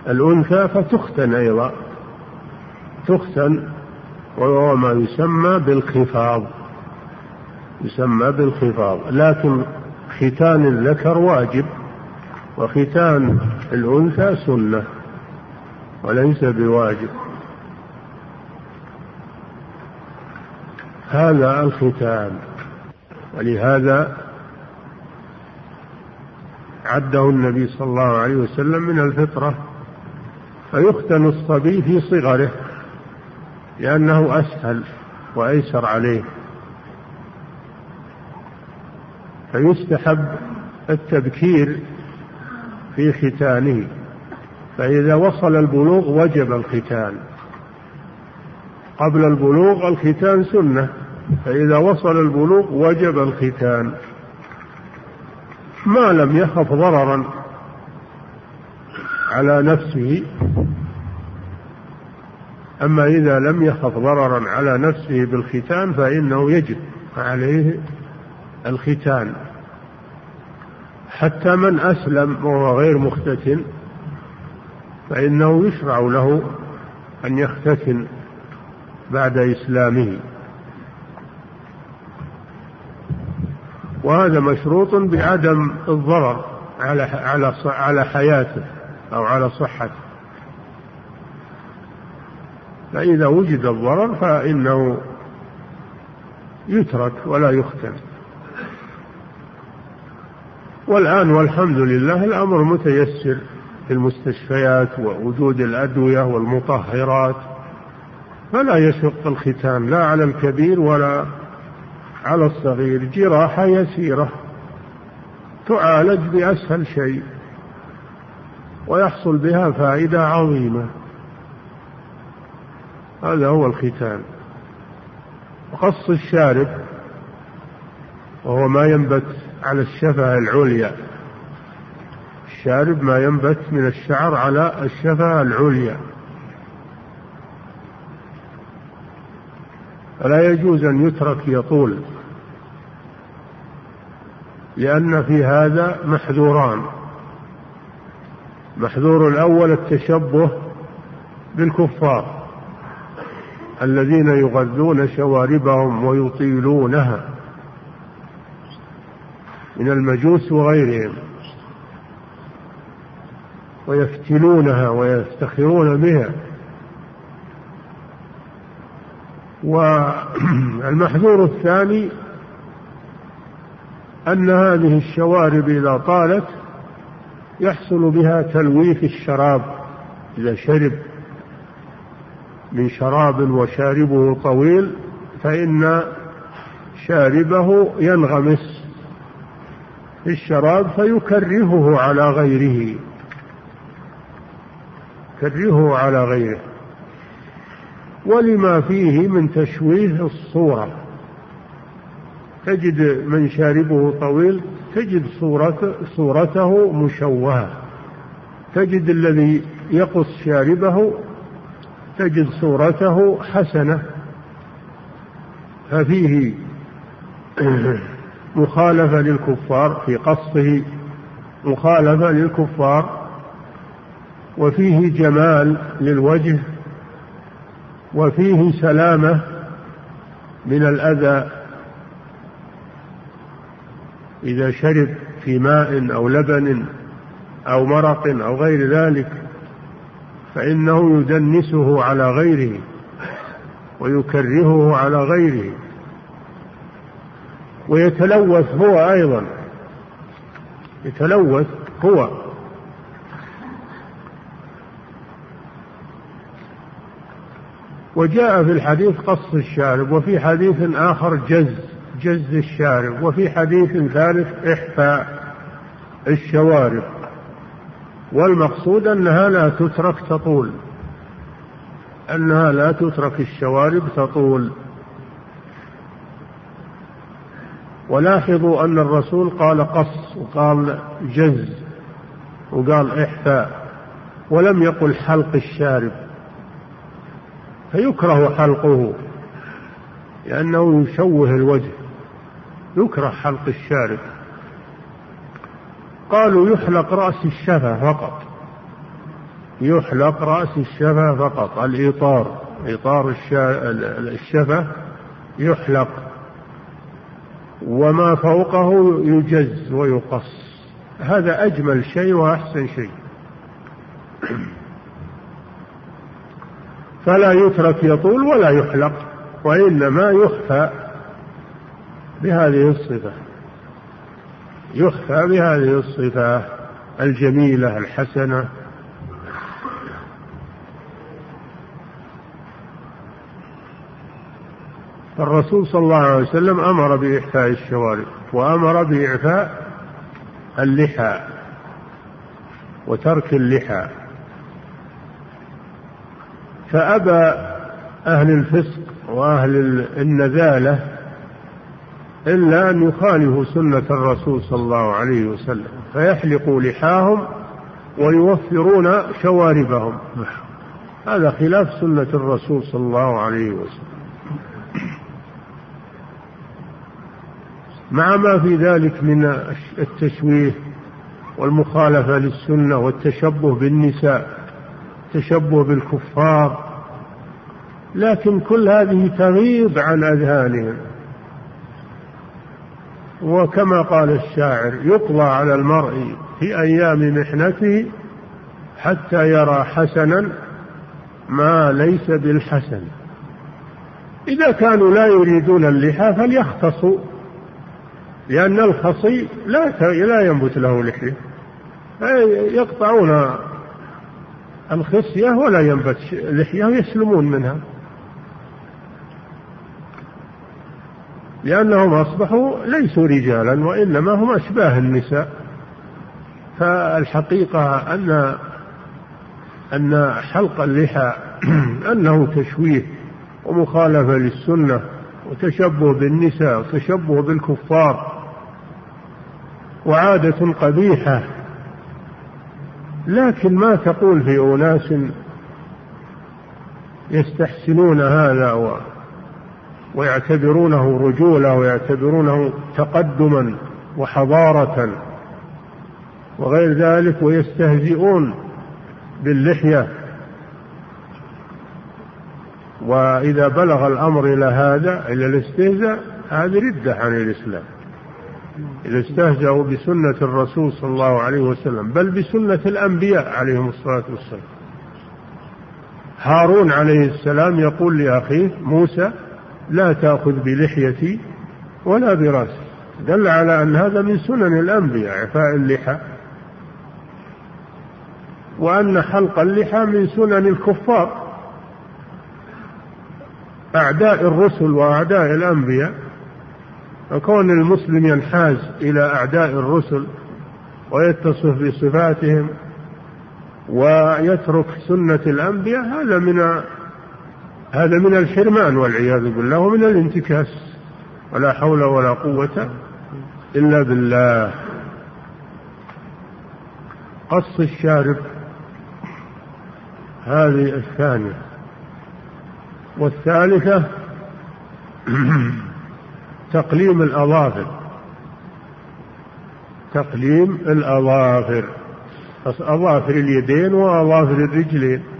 الأنثى فتختن أيضا. تختن وهو ما يسمى بالخفاض. يسمى بالخفاض. لكن ختان الذكر واجب وختان الأنثى سنة وليس بواجب. هذا الختان. ولهذا عده النبي صلى الله عليه وسلم من الفطرة فيختن الصبي في صغره لأنه أسهل وأيسر عليه. فيستحب التبكير في ختانه فإذا وصل البلوغ وجب الختان. قبل البلوغ الختان سنة فإذا وصل البلوغ وجب الختان. ما لم يخف ضررا على نفسه أما إذا لم يخف ضررا على نفسه بالختان فإنه يجب عليه الختان. حتى من أسلم وهو غير مختتن فإنه يشرع له أن يختتن بعد إسلامه. وهذا مشروط بعدم الضرر على على على حياته أو على صحته. فإذا وجد الضرر فإنه يترك ولا يختم. والآن والحمد لله الأمر متيسر في المستشفيات ووجود الأدوية والمطهرات فلا يشق الختان لا على الكبير ولا على الصغير جراحة يسيرة تعالج بأسهل شيء ويحصل بها فائدة عظيمة. هذا هو الختان. وقص الشارب وهو ما ينبت على الشفة العليا. الشارب ما ينبت من الشعر على الشفة العليا. فلا يجوز أن يترك يطول؟ لأن في هذا محذوران. محذور الأول التشبه بالكفار الذين يغذون شواربهم ويطيلونها من المجوس وغيرهم ويفتلونها ويفتخرون بها. (clears throat) والمحذور الثاني أن هذه الشوارب إذا طالت يحصل بها تلويث الشراب. إذا شرب من شراب وشاربه طويل فإن شاربه ينغمس في الشراب فيكرهه على غيره. يكرهه على غيره. ولما فيه من تشويه الصورة تجد من شاربه طويل تجد صورته, صورته مشوهة. تجد الذي يقص شاربه تجد صورته حسنة. ففيه مخالفة للكفار في قصه مخالفة للكفار. وفيه جمال للوجه وفيه سلامة من الأذى إذا شرب في ماء أو لبن أو مرق أو غير ذلك فإنه يدنسه على غيره ويكرهه على غيره ويتلوث هو أيضا. يتلوث هو. وجاء في الحديث قص الشارب وفي حديث آخر جز. جز الشارب وفي حديث ثالث إحفاء الشوارب. والمقصود أنها لا تترك تطول. أنها لا تترك الشوارب تطول. ولاحظوا أن الرسول قال قص وقال جز وقال إحفاء ولم يقل حلق الشارب. فيكره حلقه لأنه يشوه الوجه. يكره حلق الشارب. قالوا يحلق رأس الشفة فقط. يحلق رأس الشفة فقط. الإطار إطار الشفة يحلق. وما فوقه يجز ويقص. هذا أجمل شيء وأحسن شيء. فلا يترك يطول ولا يحلق وإنما يخفى. بهذه الصفة. يخفى بهذه الصفة الجميلة الحسنة. فالرسول صلى الله عليه وسلم أمر بإحفاء الشوارب وأمر بإعفاء اللحى وترك اللحى. فأبى أهل الفسق وأهل النذالة إلا أن يخالفوا سنة الرسول صلى الله عليه وسلم فيحلقوا لحاهم ويوفرون شواربهم. هذا خلاف سنة الرسول صلى الله عليه وسلم. مع ما في ذلك من التشويه والمخالفة للسنة والتشبه بالنساء التشبه بالكفار لكن كل هذه تغيب عن أذهانهم. وكما قال الشاعر يقضى على المرء في أيام محنته حتى يرى حسنا ما ليس بالحسن. إذا كانوا لا يريدون اللحى فليختصوا لأن الخصي لا لا ينبت له لحية. يقطعون الخصية ولا ينبت لحية ويسلمون منها. لأنهم أصبحوا ليسوا رجالا وإنما هم أشباه النساء. فالحقيقة أن أن حلق اللحى (clears throat) أنه تشويه ومخالفة للسنة وتشبه بالنساء وتشبه بالكفار وعادة قبيحة. لكن ما تقول في أناس يستحسنون هذا ويعتبرونه رجولة ويعتبرونه تقدما وحضارة وغير ذلك ويستهزئون باللحية. وإذا بلغ الأمر إلى هذا إلى الاستهزاء هذه ردة عن الإسلام. إذا استهزأوا بسنة الرسول صلى الله عليه وسلم بل بسنة الأنبياء عليهم الصلاة والسلام. هارون عليه السلام يقول لأخيه موسى لا تأخذ بلحيتي ولا برأسي. دل على أن هذا من سنن الأنبياء إعفاء اللحى. وأن حلق اللحى من سنن الكفار. أعداء الرسل وأعداء الأنبياء. فكون المسلم ينحاز إلى أعداء الرسل ويتصف بصفاتهم ويترك سنة الأنبياء هذا من هذا من الحرمان والعياذ بالله ومن الانتكاس. ولا حول ولا قوة إلا بالله. قص الشارب هذه الثانية. والثالثة (clears throat) تقليم الأظافر. تقليم الأظافر. أظافر اليدين وأظافر الرجلين.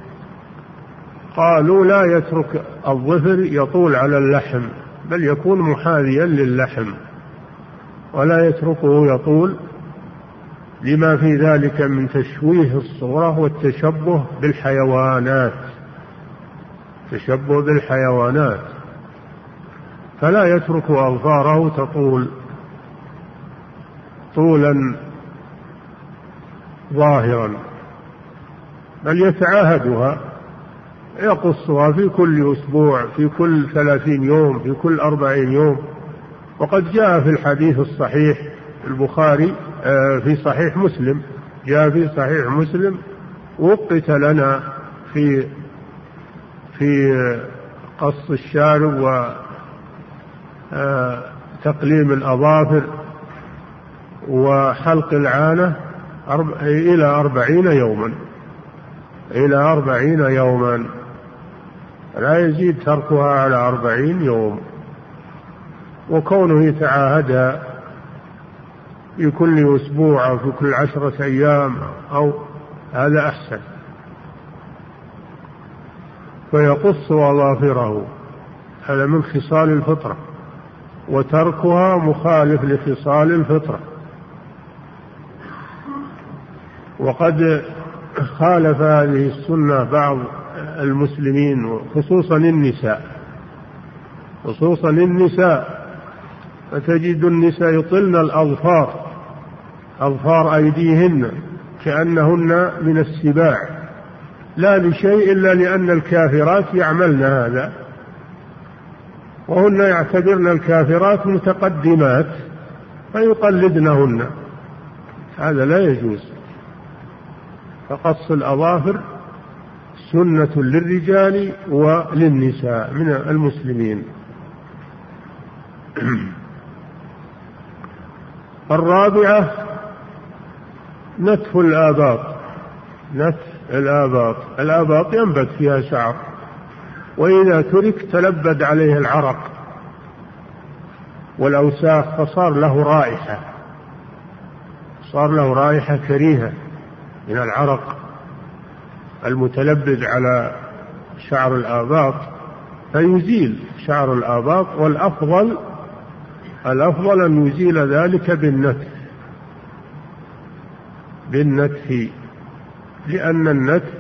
قالوا لا يترك الظفر يطول على اللحم بل يكون محاذيا للحم ولا يتركه يطول لما في ذلك من تشويه الصورة والتشبه بالحيوانات تشبه بالحيوانات. فلا يترك أظفاره تطول طولا ظاهرا بل يتعاهدها. يقصها في كل أسبوع في كل ثلاثين يوم في كل أربعين يوم. وقد جاء في الحديث الصحيح البخاري آه، في صحيح مسلم. جاء في صحيح مسلم وقت لنا في في قص الشارب وتقليم الأظافر وحلق العانة إلى أربعين يوما. إلى أربعين يوما. لا يزيد تركها على أربعين يوم. وكونه يتعاهدها في كل أسبوع أو في كل عشرة أيام أو هذا أحسن. فيقص أظافره. هذا من خصال الفطرة. وتركها مخالف لخصال الفطرة. وقد خالف هذه السنة بعض المسلمين خصوصا النساء. خصوصا النساء. فتجد النساء يطلن الأظفار أظفار أيديهن كأنهن من السباع. لا لشيء إلا لأن الكافرات يعملن هذا. وهن يعتبرن الكافرات متقدمات فيقلدنهن. هذا لا يجوز. فقص الأظافر سنة للرجال وللنساء من المسلمين. (clears throat) الرابعة نتف الآباط. نتف الآباط. الآباط ينبت فيها شعر وإذا ترك تلبد عليه العرق والأوساخ فصار له رائحة صار له رائحة كريهة من العرق. المتلبد على شعر الآباط فيزيل شعر الآباط والأفضل الأفضل أن يزيل ذلك بالنتف. بالنتف لأن النتف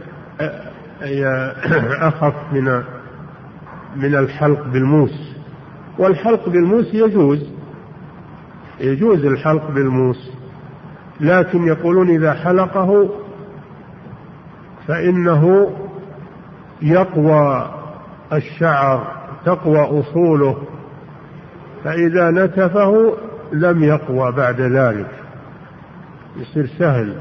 أخف من من الحلق بالموس. والحلق بالموس يجوز يجوز الحلق بالموس لكن يقولون إذا حلقه فإنه يقوى الشعر تقوى أصوله. فإذا نتفه لم يقوى بعد ذلك. يصير سهل.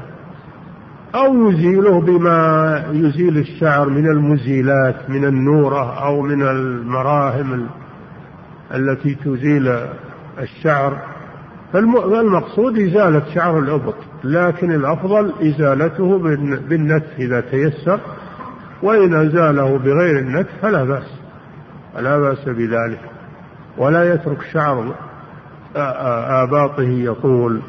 أو يزيله بما يزيل الشعر من المزيلات من النورة أو من المراهم التي تزيل الشعر. فالمقصود إزالة شعر الإبط. لكن الأفضل إزالته بالنتف إذا تيسر وإن أزاله بغير النتف فلا بأس لا بأس بذلك. ولا يترك شعر آباطه يطول.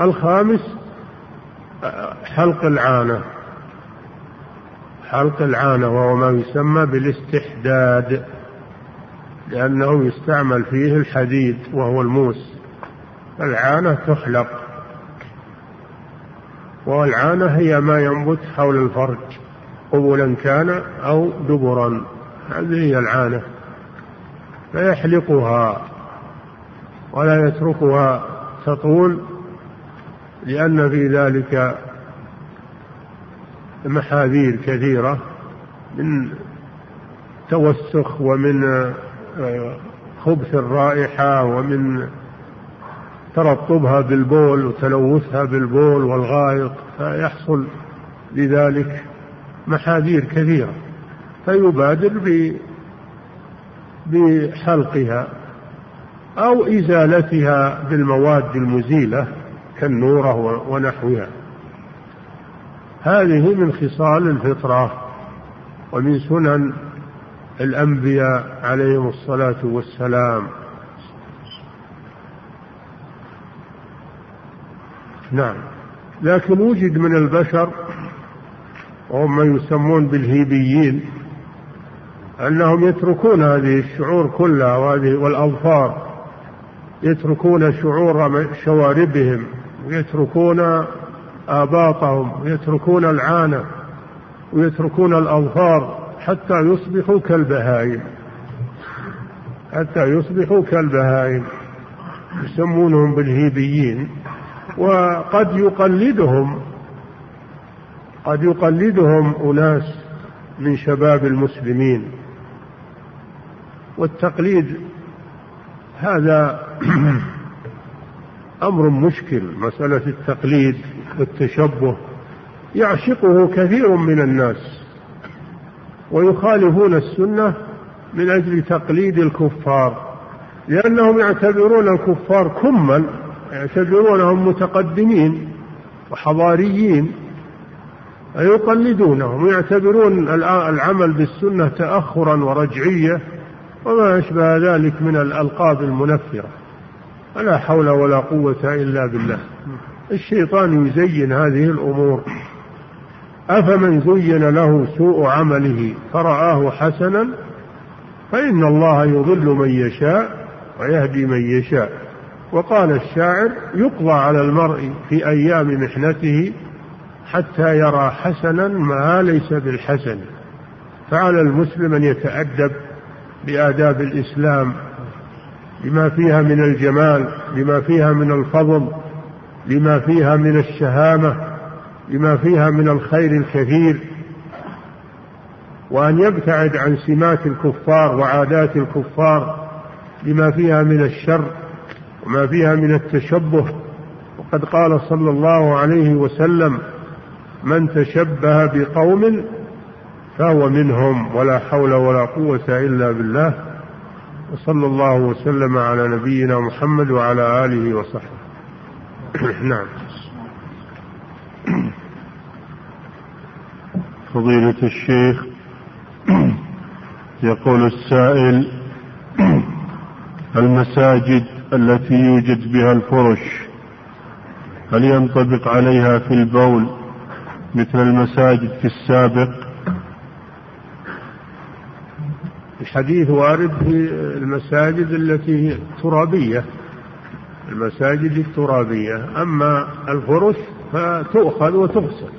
الخامس حلق العانة. حلق العانة وهو ما يسمى بالاستحداد لأنه يستعمل فيه الحديد وهو الموس. العانة تحلق والعانة هي ما ينبت حول الفرج قبلا كان أو دبرا. هذه هي العانة. فيحلقها ولا يتركها تطول لأن في ذلك محاذير كثيرة من توسخ ومن خبث الرائحة ومن ترطبها بالبول وتلوثها بالبول والغائط فيحصل لذلك محاذير كثيرة فيبادر بحلقها أو إزالتها بالمواد المزيلة كالنورة ونحوها. هذه من خصال الفطرة ومن سنن الأنبياء عليهم الصلاة والسلام. نعم. لكن وجد من البشر وهم ما يسمون بالهيبيين أنهم يتركون هذه الشعور كلها وهذه والأظفار يتركون شعور شواربهم ويتركون آباطهم ويتركون العانة ويتركون الأظفار حتى يصبحوا كالبهائم. حتى يصبحوا كالبهائم يسمونهم بالهيبيين. وقد يقلدهم قد يقلدهم أناس من شباب المسلمين. والتقليد هذا (clears throat) أمر مشكل مسألة التقليد والتشبه. يعشقه كثير من الناس ويخالفون السنة من أجل تقليد الكفار لأنهم يعتبرون الكفار كما. يعتبرونهم متقدمين وحضاريين فيقلدونهم ويعتبرون العمل بالسنة تأخرا ورجعية وما أشبه ذلك من الألقاب المنفرة. ولا حول ولا قوة إلا بالله. الشيطان يزين هذه الأمور. أفمن زين له سوء عمله فرآه حسنا فإن الله يضل من يشاء ويهدي من يشاء. وقال الشاعر يقضى على المرء في أيام محنته حتى يرى حسنا ما ليس بالحسن فعلى المسلم أن يتأدب بآداب الإسلام بما فيها من الجمال بما فيها من الفضل لما فيها من الشهامة لما فيها من الخير الكثير وأن يبتعد عن سمات الكفار وعادات الكفار لما فيها من الشر وما فيها من التشبه. وقد قال صلى الله عليه وسلم من تشبه بقوم فهو منهم ولا حول ولا قوة إلا بالله. وصلى الله وسلم على نبينا محمد وعلى آله وصحبه. (clears throat) نعم. فضيلة الشيخ يقول السائل (clears throat) المساجد التي يوجد بها الفرش هل ينطبق عليها في البول مثل المساجد في السابق؟ الحديث وارد في المساجد التي ترابية المساجد الترابية. أما الفرش فتؤخذ وتغسل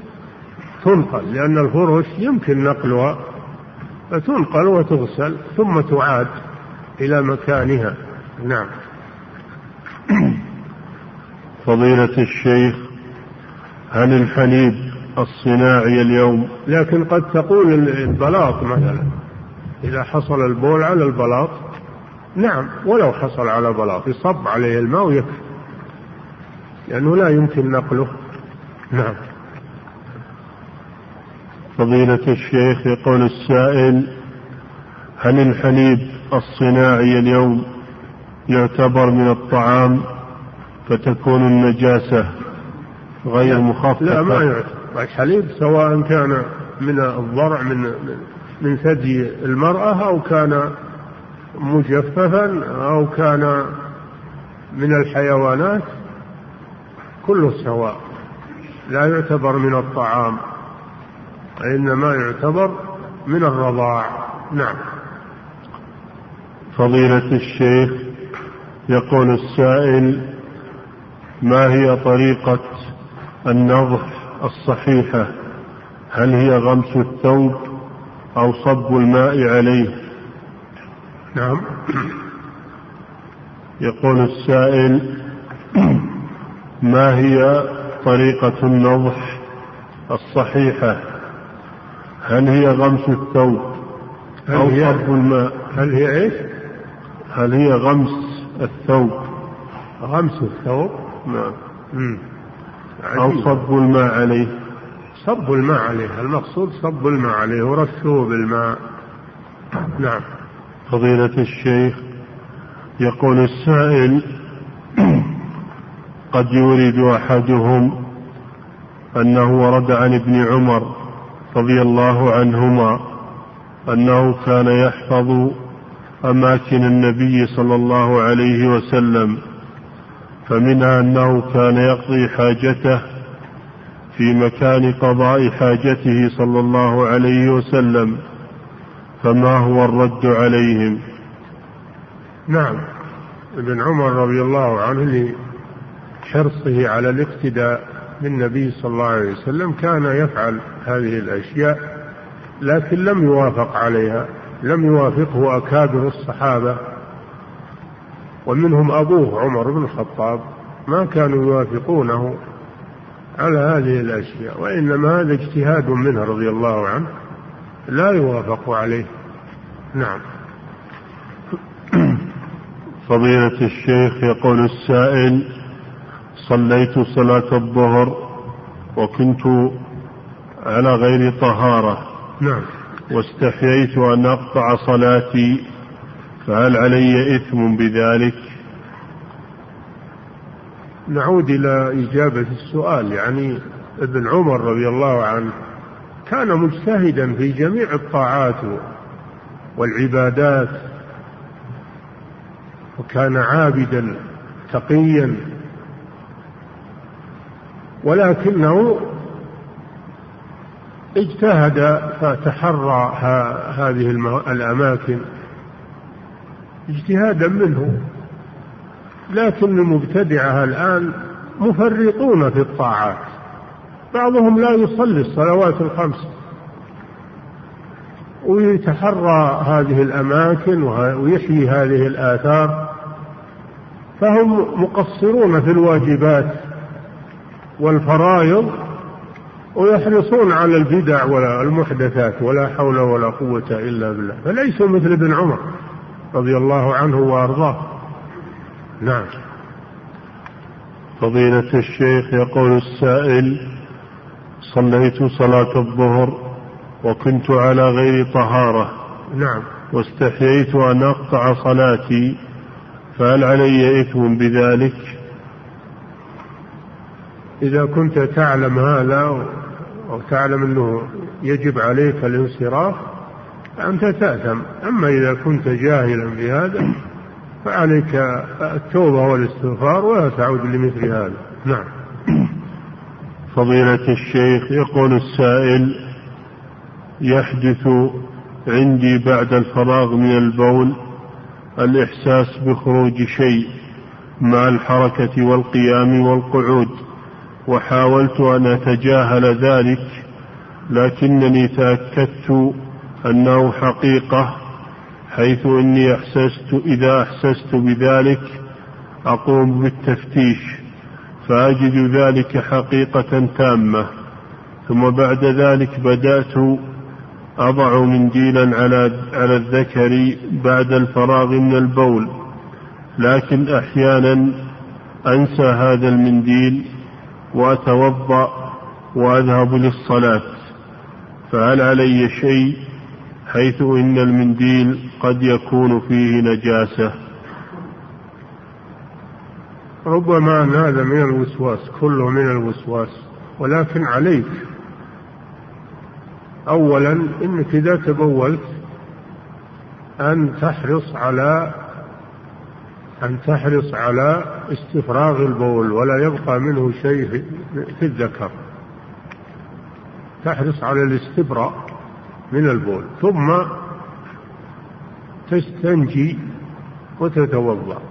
تنقل لأن الفرش يمكن نقلها فتنقل وتغسل ثم تعاد إلى مكانها. نعم. فضيلة الشيخ هل الحليب الصناعي اليوم. لكن قد تقول البلاط مثلا إذا حصل البول على البلاط. نعم ولو حصل على بلاط يصب عليه الماء ويكفي. لأنه لا يمكن نقله. نعم. فضيلة الشيخ يقول السائل هل الحليب الصناعي اليوم. يعتبر من الطعام فتكون النجاسة غير مخففة. لا ما يعتبر. الحليب سواء كان من الضرع من من ثدي المرأة أو كان مجففا أو كان من الحيوانات كله سواء لا يعتبر من الطعام إنما يعتبر من الرضاع. نعم. فضيلة الشيخ يقول السائل ما هي طريقة النضح الصحيحة؟ هل هي غمس الثوب أو صب الماء عليه؟ نعم. يقول السائل ما هي طريقة النضح الصحيحة؟ هل هي غمس الثوب أو صب الماء؟ هل هي إيش؟ هل هي غمس الثوب. غمس الثوب؟ نعم. أو صب الماء عليه. صب الماء عليه. المقصود صب الماء عليه ورشه بالماء. نعم. فضيلة الشيخ يقول السائل قد يورد أحدهم أنه ورد عن ابن عمر رضي الله عنهما أنه كان يحفظ أماكن النبي صلى الله عليه وسلم فمنها أنه كان يقضي حاجته في مكان قضاء حاجته صلى الله عليه وسلم فما هو الرد عليهم؟ نعم ابن عمر رضي الله عنه لحرصه على الاقتداء بالنبي صلى الله عليه وسلم كان يفعل هذه الأشياء لكن لم يوافق عليها. لم يوافقه أكابر الصحابة ومنهم أبوه عمر بن الخطاب ما كانوا يوافقونه على هذه الأشياء وإنما هذا اجتهاد منه رضي الله عنه لا يوافق عليه. نعم. (coughs) فضيلة الشيخ يقول السائل صليت صلاة الظهر وكنت على غير طهارة. نعم. واستحييت أن أقطع صلاتي فهل علي إثم بذلك؟ نعود إلى إجابة السؤال. يعني ابن عمر رضي الله عنه كان مجتهدا في جميع الطاعات والعبادات وكان عابدا تقيا ولكنه اجتهد فتحرى هذه الأماكن اجتهادا منه لكن المبتدعة الآن مفرطون في الطاعات. بعضهم لا يصلي الصلوات الخمس. ويتحرى هذه الأماكن ويحيي هذه الآثار فهم مقصرون في الواجبات والفرائض ويحرصون على البدع ولا المحدثات ولا حول ولا قوة إلا بالله. فليسوا مثل ابن عمر رضي الله عنه وأرضاه. نعم. فضيلة الشيخ يقول السائل صليت صلاة الظهر وكنت على غير طهارة. نعم. واستحييت أن أقطع صلاتي فهل علي إثم بذلك؟ إذا كنت تعلم هذا أو تعلم أنه يجب عليك الانصراف فأنت تأثم. أما إذا كنت جاهلا بهذا فعليك التوبة والاستغفار ولا تعود لمثل هذا. نعم. فضيلة الشيخ يقول السائل يحدث عندي بعد الفراغ من البول الإحساس بخروج شيء مع الحركة والقيام والقعود. وحاولت أن أتجاهل ذلك لكنني تأكدت أنه حقيقة حيث إني أحسست إذا أحسست بذلك أقوم بالتفتيش فأجد ذلك حقيقة تامة. ثم بعد ذلك بدأت أضع منديلا على على الذكر بعد الفراغ من البول لكن أحيانا أنسى هذا المنديل وأتوضأ وأذهب للصلاة فهل علي شيء حيث إن المنديل قد يكون فيه نجاسة؟ ربما هذا من الوسواس كله من الوسواس ولكن عليك. أولا إنك إذا تبولت أن تحرص على أن تحرص على استفراغ البول ولا يبقى منه شيء في الذكر. تحرص على الاستبراء من البول ثم تستنجي وتتوضأ.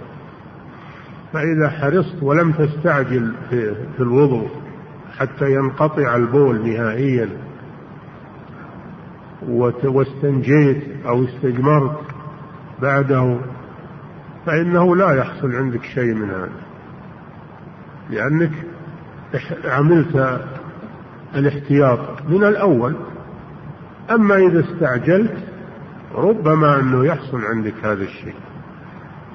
فإذا حرصت ولم تستعجل في الوضوء حتى ينقطع البول نهائيا واستنجيت أو استجمرت بعده فإنه لا يحصل عندك شيء من هذا. لأنك عملت الاحتياط من الأول. أما إذا استعجلت ربما أنه يحصل عندك هذا الشيء.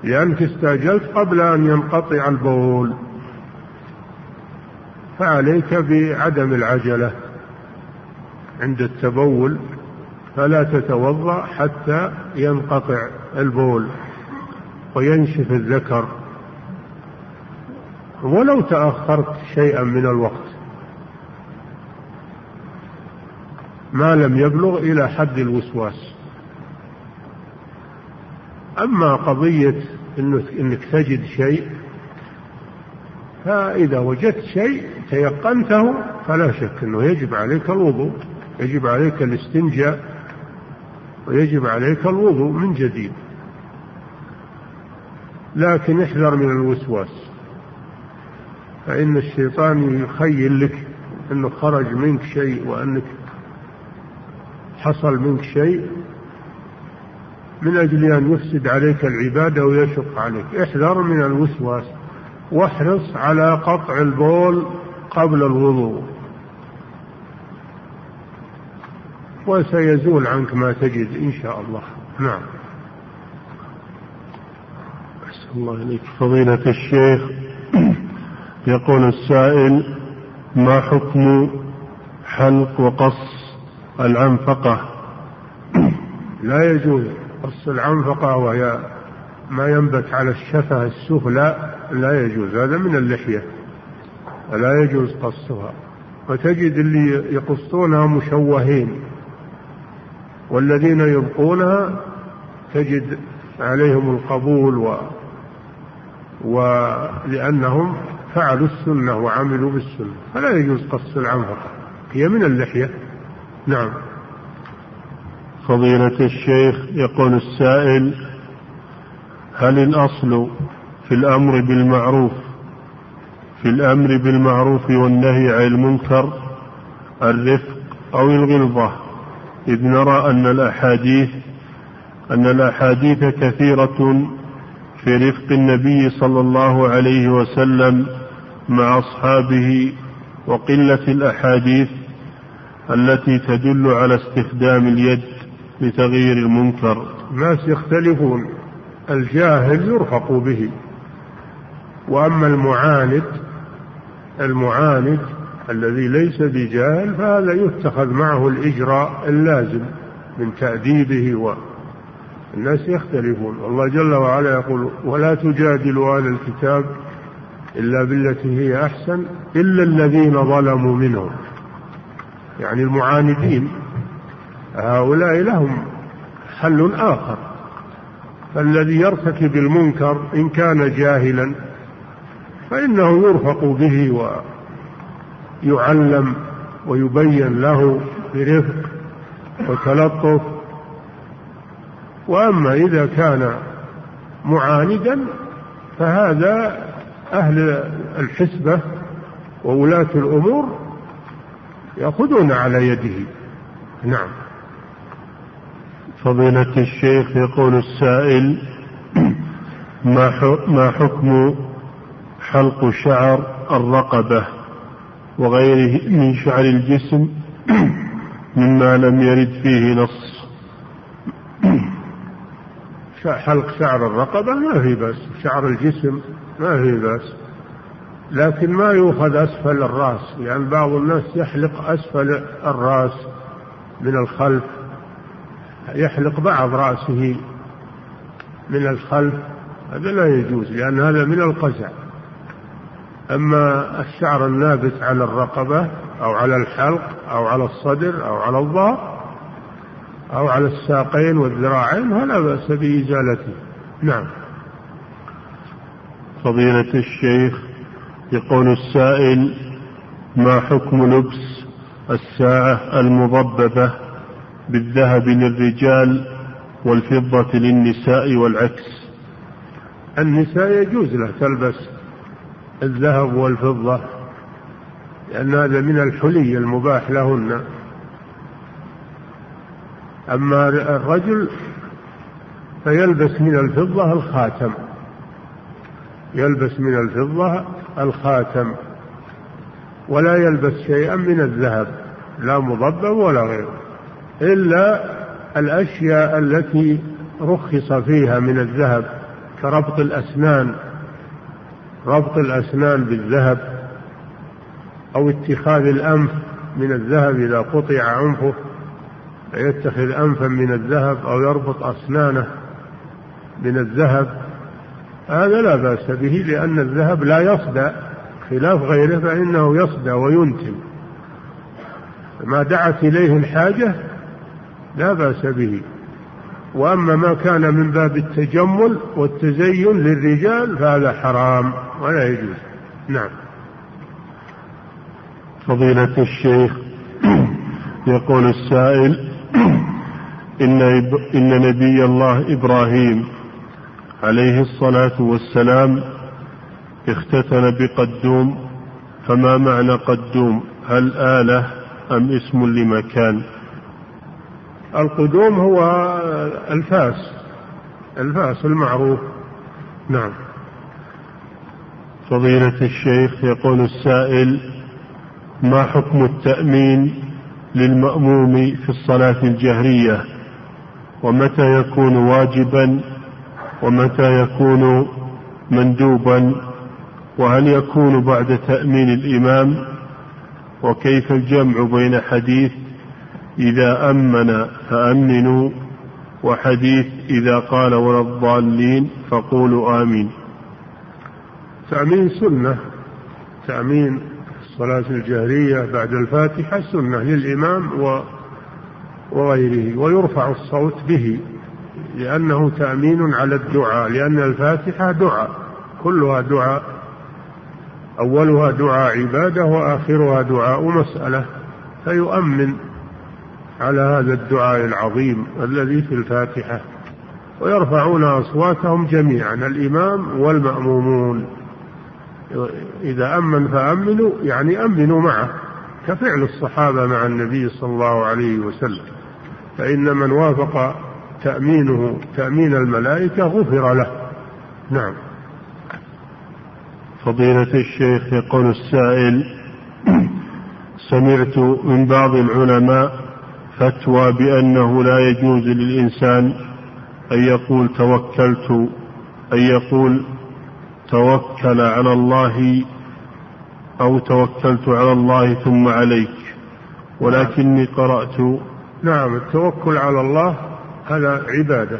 لأنك استعجلت قبل أن ينقطع البول. فعليك بعدم العجلة عند التبول فلا تتوضأ حتى ينقطع البول. وينشف الذكر. ولو تأخرت شيئا من الوقت. ما لم يبلغ إلى حد الوسواس. أما قضية إنك تجد شيء فإذا وجدت شيء تيقنته فلا شك أنه يجب عليك الوضوء. يجب عليك الاستنجاء ويجب عليك الوضوء من جديد. لكن احذر من الوسواس. فإن الشيطان يخيل لك أنه خرج منك شيء وأنك حصل منك شيء من أجل أن يفسد عليك العبادة ويشق عليك. احذر من الوسواس واحرص على قطع البول قبل الوضوء. وسيزول عنك ما تجد إن شاء الله. نعم. الله إليك فضيلة الشيخ يقول السائل ما حكم حلق وقص العنفقة؟ لا يجوز قص العنفقة وهي ما ينبت على الشفة السفلى لا يجوز. هذا من اللحية. لا يجوز قصها. وتجد اللي يقصونها مشوهين والذين يبقونها تجد عليهم القبول و ولأنهم فعلوا السنة وعملوا بالسنة فلا يجوز قص العنفقة هي من اللحية. نعم. فضيلة الشيخ يقول السائل هل الأصل في الأمر بالمعروف في الأمر بالمعروف والنهي عن المنكر الرفق أو الغلظة؟ إذ نرى أن الأحاديث أن الأحاديث كثيرة في رفق النبي صلى الله عليه وسلم مع أصحابه وقلة الأحاديث التي تدل على استخدام اليد لتغيير المنكر. الناس يختلفون. الجاهل يرفق به. وأما المعاند المعاند الذي ليس بجاهل فهذا يتخذ معه الإجراء اللازم من تأديبه و الناس يختلفون. الله جل وعلا يقول ولا تجادلوا أهل الكتاب إلا بالتي هي أحسن إلا الذين ظلموا منهم. يعني المعاندين هؤلاء لهم حل آخر. فالذي يرتكب المنكر إن كان جاهلا فإنه يرفق به ويعلم ويبين له برفق وتلطف وأما إذا كان معاندا فهذا أهل الحسبة وولاة الأمور يأخذون على يده. نعم. فضيلة الشيخ يقول السائل ما حكم حلق شعر الرقبة وغيره من شعر الجسم مما لم يرد فيه نص؟ حلق شعر الرقبة ما في بس شعر الجسم ما في بس لكن ما يؤخذ أسفل الرأس يعني بعض الناس يحلق أسفل الرأس من الخلف يحلق بعض رأسه من الخلف هذا لا يجوز لأن هذا من القزع. أما الشعر النابت على الرقبة أو على الحلق أو على الصدر أو على الظهر أو على الساقين والذراعين فلا بأس بإزالته. نعم. فضيلة الشيخ يقول السائل ما حكم لبس الساعة المضببة بالذهب للرجال والفضة للنساء والعكس؟ النساء يجوز له تلبس الذهب والفضة لأن هذا من الحلي المباح لهن. أما الرجل فيلبس من الفضة الخاتم. يلبس من الفضة الخاتم. ولا يلبس شيئا من الذهب لا مضبب ولا غيره إلا الأشياء التي رخص فيها من الذهب كربط الأسنان. ربط الأسنان بالذهب أو اتخاذ الأنف من الذهب إذا قطع أنفه. فيتخذ أنفا من الذهب أو يربط أسنانه من الذهب هذا لا بأس به لأن الذهب لا يصدى خلاف غيره فإنه يصدى وينتن ما دعت إليه الحاجة لا بأس به. وأما ما كان من باب التجمل والتزين للرجال فهذا حرام ولا يجوز. نعم. فضيلة الشيخ يقول السائل (clears throat) إن, إن نبي الله إبراهيم عليه الصلاة والسلام اختتن بقدوم فما معنى قدوم؟ هل آلة أم اسم لمكان؟ القدوم هو الفاس الفاس المعروف. نعم. فضيلة الشيخ يقول السائل ما حكم التأمين للمأموم في الصلاة الجهرية ومتى يكون واجبا ومتى يكون مندوبا وهل يكون بعد تأمين الإمام وكيف الجمع بين حديث إذا أمن فأمنوا وحديث إذا قال ولا الضالين فقولوا آمين. تأمين سنة تأمين الصلاة الجهرية بعد الفاتحة سنة للإمام وغيره ويرفع الصوت به لأنه تأمين على الدعاء لأن الفاتحة دعاء كلها دعاء أولها دعاء عبادة وآخرها دعاء مسألة فيؤمن على هذا الدعاء العظيم الذي في الفاتحة ويرفعون أصواتهم جميعا الإمام والمأمومون. إذا أمن فأمنوا يعني أمنوا معه كفعل الصحابة مع النبي صلى الله عليه وسلم. فإن من وافق تأمينه تأمين الملائكة غفر له. نعم. فضيلة الشيخ يقول السائل سمعت من بعض العلماء فتوى بأنه لا يجوز للإنسان أن يقول توكلت أن يقول توكل على الله أو توكلت على الله ثم عليك. ولكني قرأت. نعم التوكل على الله هذا عبادة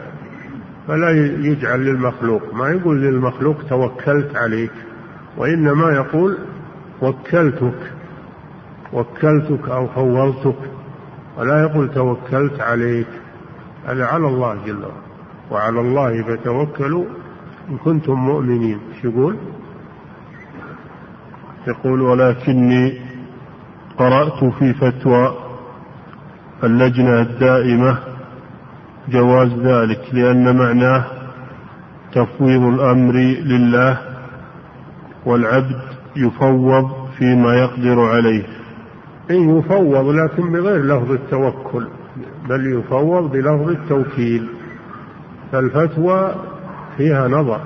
فلا يجعل للمخلوق. ما يقول للمخلوق توكلت عليك وإنما يقول وكلتك وكلتك أو فوضتك ولا يقول توكلت عليك. هذا على الله جل وعلا. وعلى الله فتوكلوا إن كنتم مؤمنين. شو يقول؟ يقول ولكني قرأت في فتوى اللجنة الدائمة جواز ذلك لأن معناه تفويض الأمر لله والعبد يفوض فيما يقدر عليه. إن يفوض لكن بغير لفظ التوكل بل يفوض بلفظ التوكيل. فالفتوى فيها نظر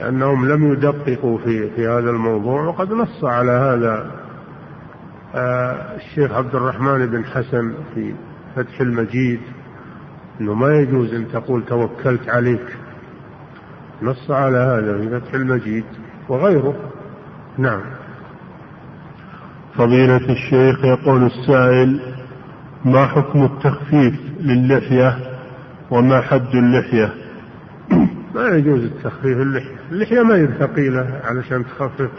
لأنهم لم يدققوا في في هذا الموضوع وقد نص على هذا آه، الشيخ عبد الرحمن بن حسن في فتح المجيد أنه ما يجوز أن تقول توكلت عليك. نص على هذا في فتح المجيد وغيره. نعم. فضيلة الشيخ يقول السائل ما حكم التخفيف للحية وما حد اللحية؟ (coughs) ما يجوز التخفيف اللحية اللحية ما هي ثقيلة علشان تخفف.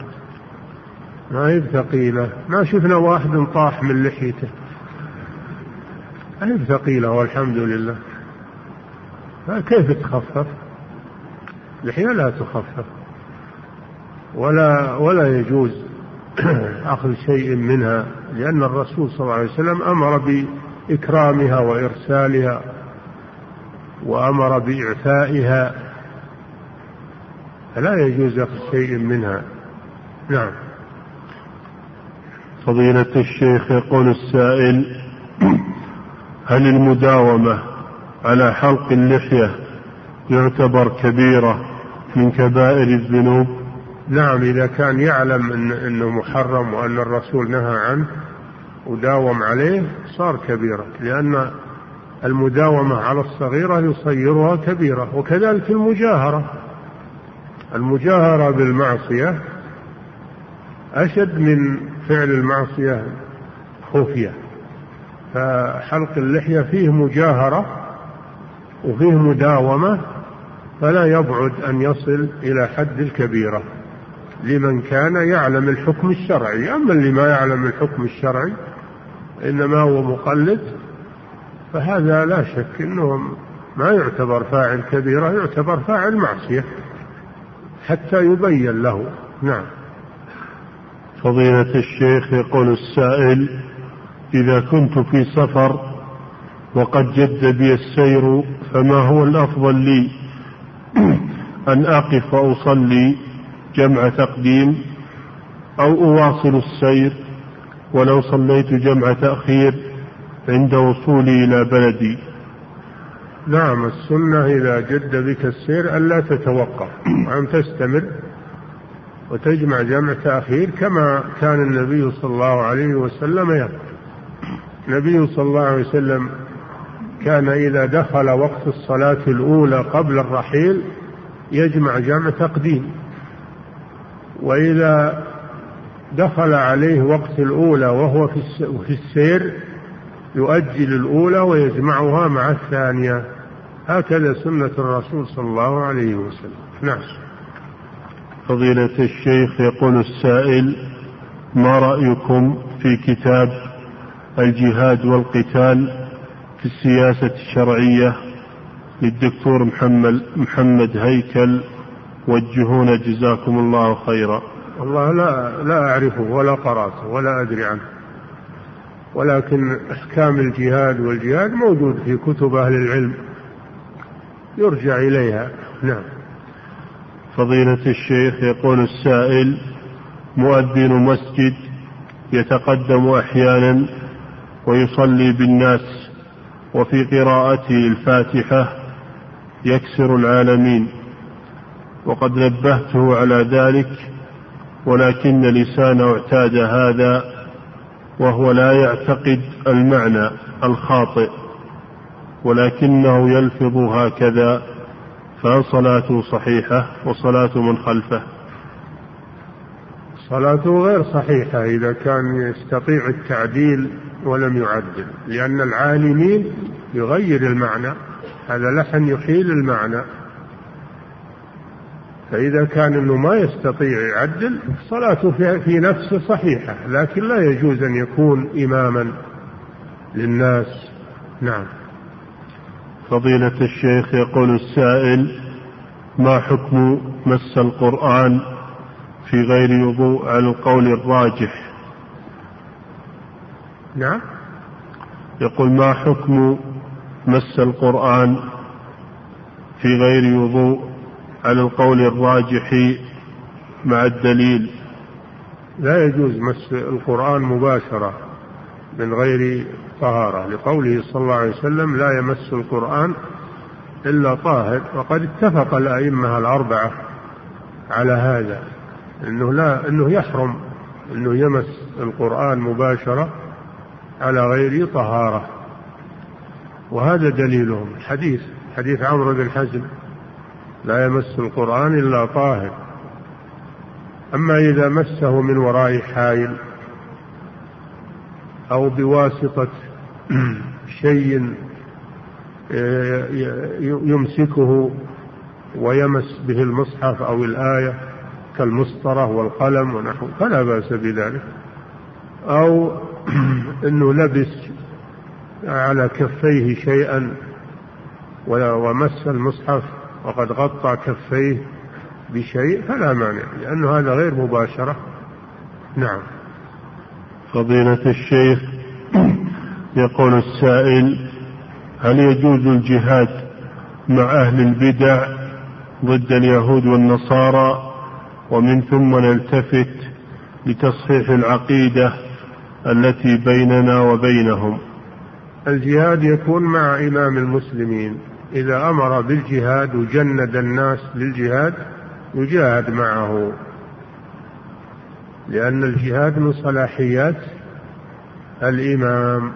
ما هي ثقيلة ما شفنا واحد طاح من لحيته. ما هي ثقيلة والحمد لله. كيف تخفف؟ اللحية لا تخفف. ولا ولا يجوز (coughs) أخذ شيء منها لأن الرسول صلى الله عليه وسلم أمر بإكرامها وإرسالها. وأمر بإعفائها فلا يجوز أخذ شيء منها. نعم. فضيلة الشيخ يقول السائل هل المداومة على حلق اللحية يعتبر كبيرة من كبائر الذنوب؟ نعم إذا كان يعلم إن أنه محرم وأن الرسول نهى عنه وداوم عليه صار كبيرة لأن المداومة على الصغيرة يصيرها كبيرة وكذلك المجاهرة. المجاهرة بالمعصية أشد من فعل المعصية خفية. فحلق اللحية فيه مجاهرة وفيه مداومة فلا يبعد أن يصل إلى حد الكبيرة. لمن كان يعلم الحكم الشرعي. أما اللي ما يعلم الحكم الشرعي إنما هو مقلد فهذا لا شك أنه ما يعتبر فاعل كبيرة يعتبر فاعل معصية حتى يبين له. نعم. فضيلة الشيخ يقول السائل إذا كنت في سفر وقد جد بي السير فما هو الأفضل لي؟ (clears throat) أن أقف وأصلي جمع تقديم أو أواصل السير ولو صليت جمع تأخير. عند وصولي إلى بلدي. نعم السنة إذا جد بك السير ألا تتوقف وأن تستمر وتجمع جمع تأخير كما كان النبي صلى الله عليه وسلم يفعل النبي صلى الله عليه وسلم كان إذا دخل وقت الصلاة الأولى قبل الرحيل يجمع جمع تقديم. وإذا دخل عليه وقت الأولى وهو في السير يؤجل الأولى ويجمعها مع الثانية هكذا سنة الرسول صلى الله عليه وسلم نعم فضيلة الشيخ يقول السائل ما رأيكم في كتاب الجهاد والقتال في السياسة الشرعية للدكتور محمد محمد هيكل وجهونا جزاكم الله خيرا. والله لا لا أعرفه ولا قرأته ولا أدري عنه. ولكن أحكام الجهاد والجهاد موجود في كتب أهل العلم. يرجع إليها. نعم. فضيلة الشيخ يقول السائل مؤذن مسجد يتقدم أحيانا ويصلي بالناس وفي قراءته الفاتحة يكسر العالمين. وقد نبهته على ذلك ولكن لسانه اعتاد هذا وهو لا يعتقد المعنى الخاطئ ولكنه يلفظ هكذا فهل صلاته صحيحة وصلاة من خلفه؟ صلاته غير صحيحة إذا كان يستطيع التعديل ولم يعدل لأن العالمين يغير المعنى هذا لحن يحيل المعنى. فإذا كان أنه ما يستطيع يعدل صلاته في نفسه صحيحة لكن لا يجوز أن يكون إماما للناس. نعم. فضيلة الشيخ يقول السائل ما حكم مس القرآن في غير وضوء على القول الراجح؟ نعم. يقول ما حكم مس القرآن في غير وضوء على القول الراجح مع الدليل. لا يجوز مس القرآن مباشرة من غير طهارة. لقوله صلى الله عليه وسلم لا يمس القرآن إلا طاهر. وقد اتفق الأئمة الأربعة على هذا أنه لا أنه يحرم أنه يمس القرآن مباشرة على غير طهارة. وهذا دليلهم. حديث حديث عمرو بن حزم. لا يمس القرآن إلا طاهر. أما إذا مسه من وراء حائل أو بواسطة (clears throat) شيء يمسكه ويمس به المصحف أو الآية كالمسطرة والقلم ونحو فلا بأس بذلك. أو (clears throat) أنه لبس على كفيه شيئا ومس المصحف وقد غطى كفيه بشيء فلا مانع لأنه هذا غير مباشرة. نعم. فضيلة الشيخ يقول السائل هل يجوز الجهاد مع أهل البدع ضد اليهود والنصارى؟ ومن ثم نلتفت لتصحيح العقيدة التي بيننا وبينهم. الجهاد يكون مع إمام المسلمين. إذا أمر بالجهاد وجند الناس للجهاد يجاهد معه. لأن الجهاد من صلاحيات الإمام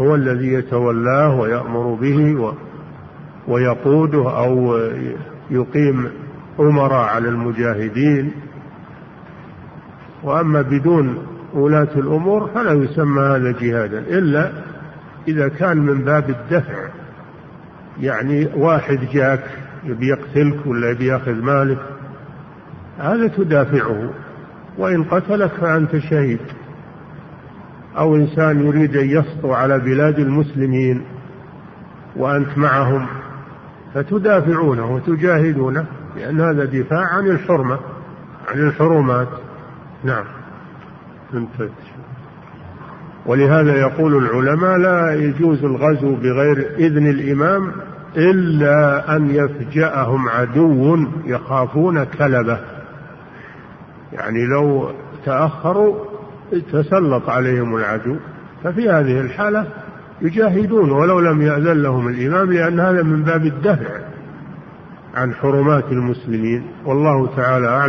هو الذي يتولاه ويأمر به ويقوده أو يقيم أمراء على المجاهدين. وأما بدون ولاة الأمور فلا يسمى هذا جهادا إلا إذا كان من باب الدفع. يعني واحد جاك يبي يقتلك ولا يبي ياخذ مالك هذا تدافعه. وإن قتلك فأنت شهيد. أو إنسان يريد أن يسطو على بلاد المسلمين وأنت معهم فتدافعونه وتجاهدونه لأن هذا دفاع عن الحرمة عن الحرمات. نعم. انتهت. ولهذا يقول العلماء لا يجوز الغزو بغير إذن الإمام إلا أن يفجأهم عدو يخافون كلبه. يعني لو تأخروا تسلط عليهم العدو ففي هذه الحالة يجاهدون ولو لم يأذن لهم الإمام لأن هذا من باب الدفع عن حرمات المسلمين. والله تعالى أعلم.